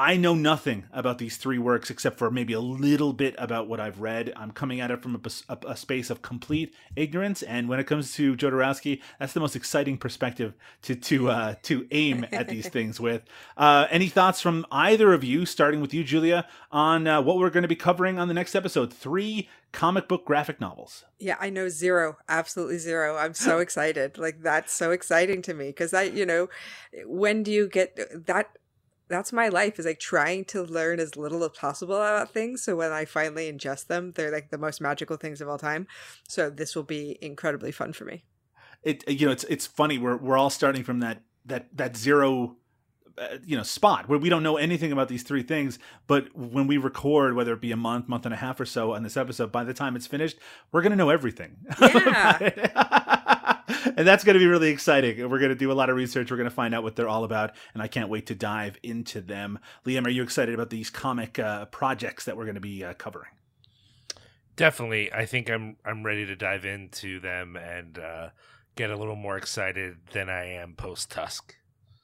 I know nothing about these three works except for maybe a little bit about what I've read. I'm coming at it from a, a, a, space of complete ignorance, and when it comes to Jodorowsky, that's the most exciting perspective to to uh, to aim at these things with. Uh, any thoughts from either of you, starting with you, Julia, on uh, what we're going to be covering on the next episode? Three comic book graphic novels. Yeah, I know zero, absolutely zero. I'm so excited. Like that's so exciting to me because I, you know, when do you get that? That's my life is like trying to learn as little as possible about things so when i finally ingest them they're like the most magical things of all time so this will be incredibly fun for me it you know it's it's funny we're we're all starting from that that that zero uh, you know spot where we don't know anything about these three things, but when we record, whether it be a month, month and a half or so on this episode, by the time it's finished, we're gonna know everything. Yeah. and that's going to be really exciting. We're going to do a lot of research. We're going to find out what they're all about, and I can't wait to dive into them. Liam, are you excited about these comic uh, projects that we're going to be uh, covering? Definitely, I think I'm I'm ready to dive into them and uh, get a little more excited than I am post Tusk.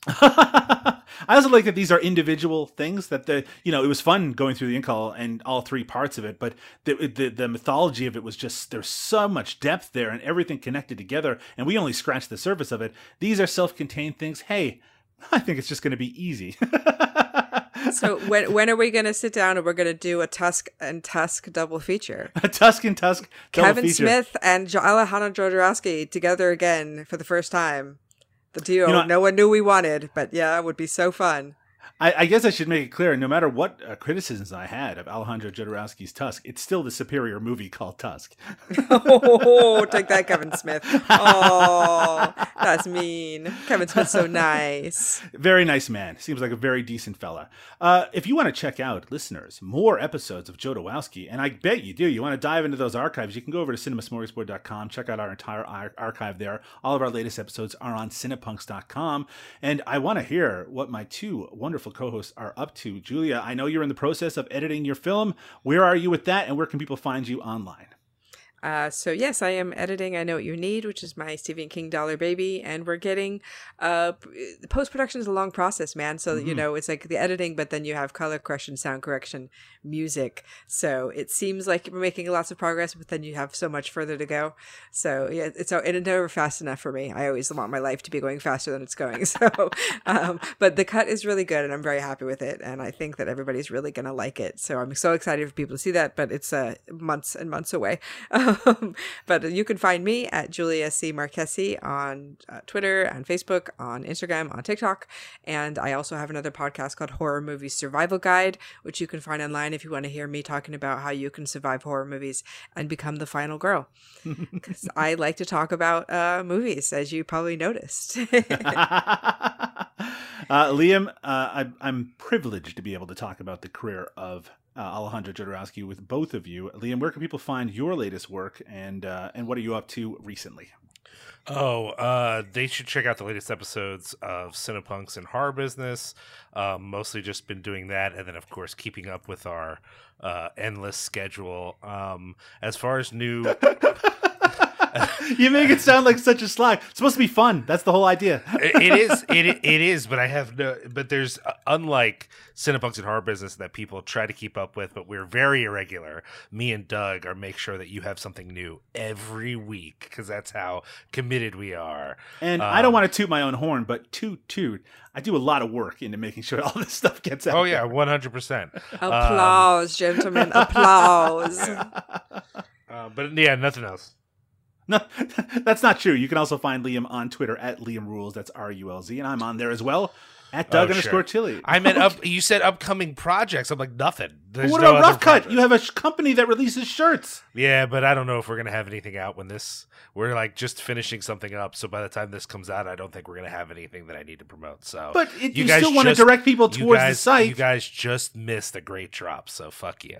I also like that these are individual things that the you know it was fun going through the Incal and all three parts of it, but the, the the mythology of it was just there's so much depth there and everything connected together, and we only scratched the surface of it. These are self-contained things. Hey, I think it's just going to be easy. so when when are we going to sit down and we're going to do a Tusk and Tusk double feature? A Tusk and Tusk double Kevin feature. Smith and Alejandro Jodorowsky together again for the first time. The duo You know- no one knew we wanted, but yeah, it would be so fun. I, I guess I should make it clear. No matter what uh, criticisms I had of Alejandro Jodorowsky's Tusk, it's still the superior movie called Tusk. oh, take that, Kevin Smith. Oh, that's mean. Kevin Smith's so nice. Very nice man. Seems like a very decent fella. Uh, if you want to check out, listeners, more episodes of Jodorowsky, and I bet you do, you want to dive into those archives, you can go over to cinemasmorgasbord.com, check out our entire ar- archive there. All of our latest episodes are on cinepunks.com. And I want to hear what my two wonderful co hosts are up to. Julia, I know you're in the process of editing your film. Where are you with that, and where can people find you online? Uh, so yes, I am editing. I know what you need, which is my Stephen King Dollar Baby, and we're getting. Uh, Post production is a long process, man. So you know it's like the editing, but then you have color correction, sound correction, music. So it seems like we're making lots of progress, but then you have so much further to go. So yeah, it's it's never fast enough for me. I always want my life to be going faster than it's going. So, um, but the cut is really good, and I'm very happy with it, and I think that everybody's really gonna like it. So I'm so excited for people to see that, but it's uh, months and months away. Um, but you can find me at Julia C. Marquesi on uh, Twitter, on Facebook, on Instagram, on TikTok. And I also have another podcast called Horror Movie Survival Guide, which you can find online if you want to hear me talking about how you can survive horror movies and become the final girl. Because I like to talk about uh, movies, as you probably noticed. uh, Liam, uh, I, I'm privileged to be able to talk about the career of uh, Alejandro Jodorowsky with both of you. Liam, where can people find your latest work, and uh, and what are you up to recently? Oh, uh, they should check out the latest episodes of Cinepunks and Horror Business. Um, mostly just been doing that, and then of course keeping up with our uh, endless schedule. Um, as far as new, you make it sound like such a slack. It's supposed to be fun. That's the whole idea. it, it is it it is, but I have no. But there's uh, unlike Cinepunks and Horror Business that people try to keep up with, but we're very irregular. Me and Doug are make sure that you have something new every week because that's how committed we are. And I don't want to toot my own horn, but toot toot. I do a lot of work into making sure all this stuff gets out. Oh yeah, one hundred percent. applause, gentlemen, applause. Uh, But yeah, nothing else. No, that's not true. You can also find Liam on Twitter at Liam Rules. That's R U L Z, and I'm on there as well at Doug Oh, underscore sure. Tilly. I meant up. You said upcoming projects. I'm like nothing. There's what no about Rough Cut? project. You have a sh- company that releases shirts. Yeah, but I don't know if we're gonna have anything out when this. We're like just finishing something up, so by the time this comes out, I don't think we're gonna have anything that I need to promote. So, But it- you guys still wanna direct people you towards the site. You guys just missed a great drop, so fuck you.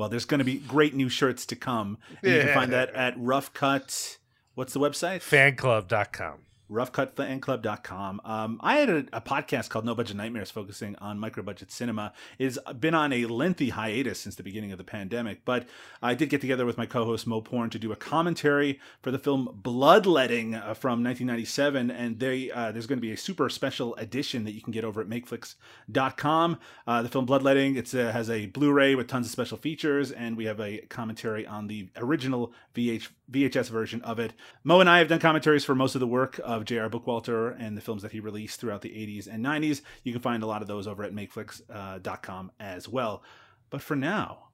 Well, there's going to be great new shirts to come. And You can find that at Rough Cut. What's the website? Fanclub.com. roughcutfanclub.com. Um, I had a, a podcast called No Budget Nightmares focusing on micro budget cinema. It's been on a lengthy hiatus since the beginning of the pandemic, but I did get together with my co host Mo Porn to do a commentary for the film Bloodletting uh, from 1997. And they, uh, there's going to be a super special edition that you can get over at makeflix.com. Uh, the film Bloodletting it's, uh, has a Blu ray with tons of special features, and we have a commentary on the original VH, VHS version of it. Mo and I have done commentaries for most of the work of J.R. Bookwalter and the films that he released throughout the 80s and 90s. You can find a lot of those over at makeflix.com uh, as well. But for now,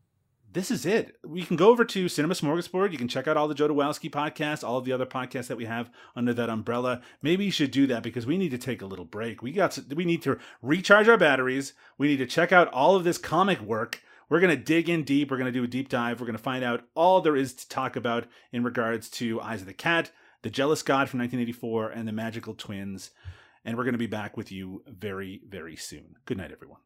this is it. We can go over to Cinema Smorgasbord. You can check out all the Joe Jodorowsky podcasts, all of the other podcasts that we have under that umbrella. Maybe you should do that because we need to take a little break. We got to, we need to recharge our batteries. We need to check out all of this comic work. We're going to dig in deep. We're going to do a deep dive. We're going to find out all there is to talk about in regards to Eyes of the Cat, The Jealous God from 1984, and The Magical Twins. And we're going to be back with you very, very soon. Good night, everyone.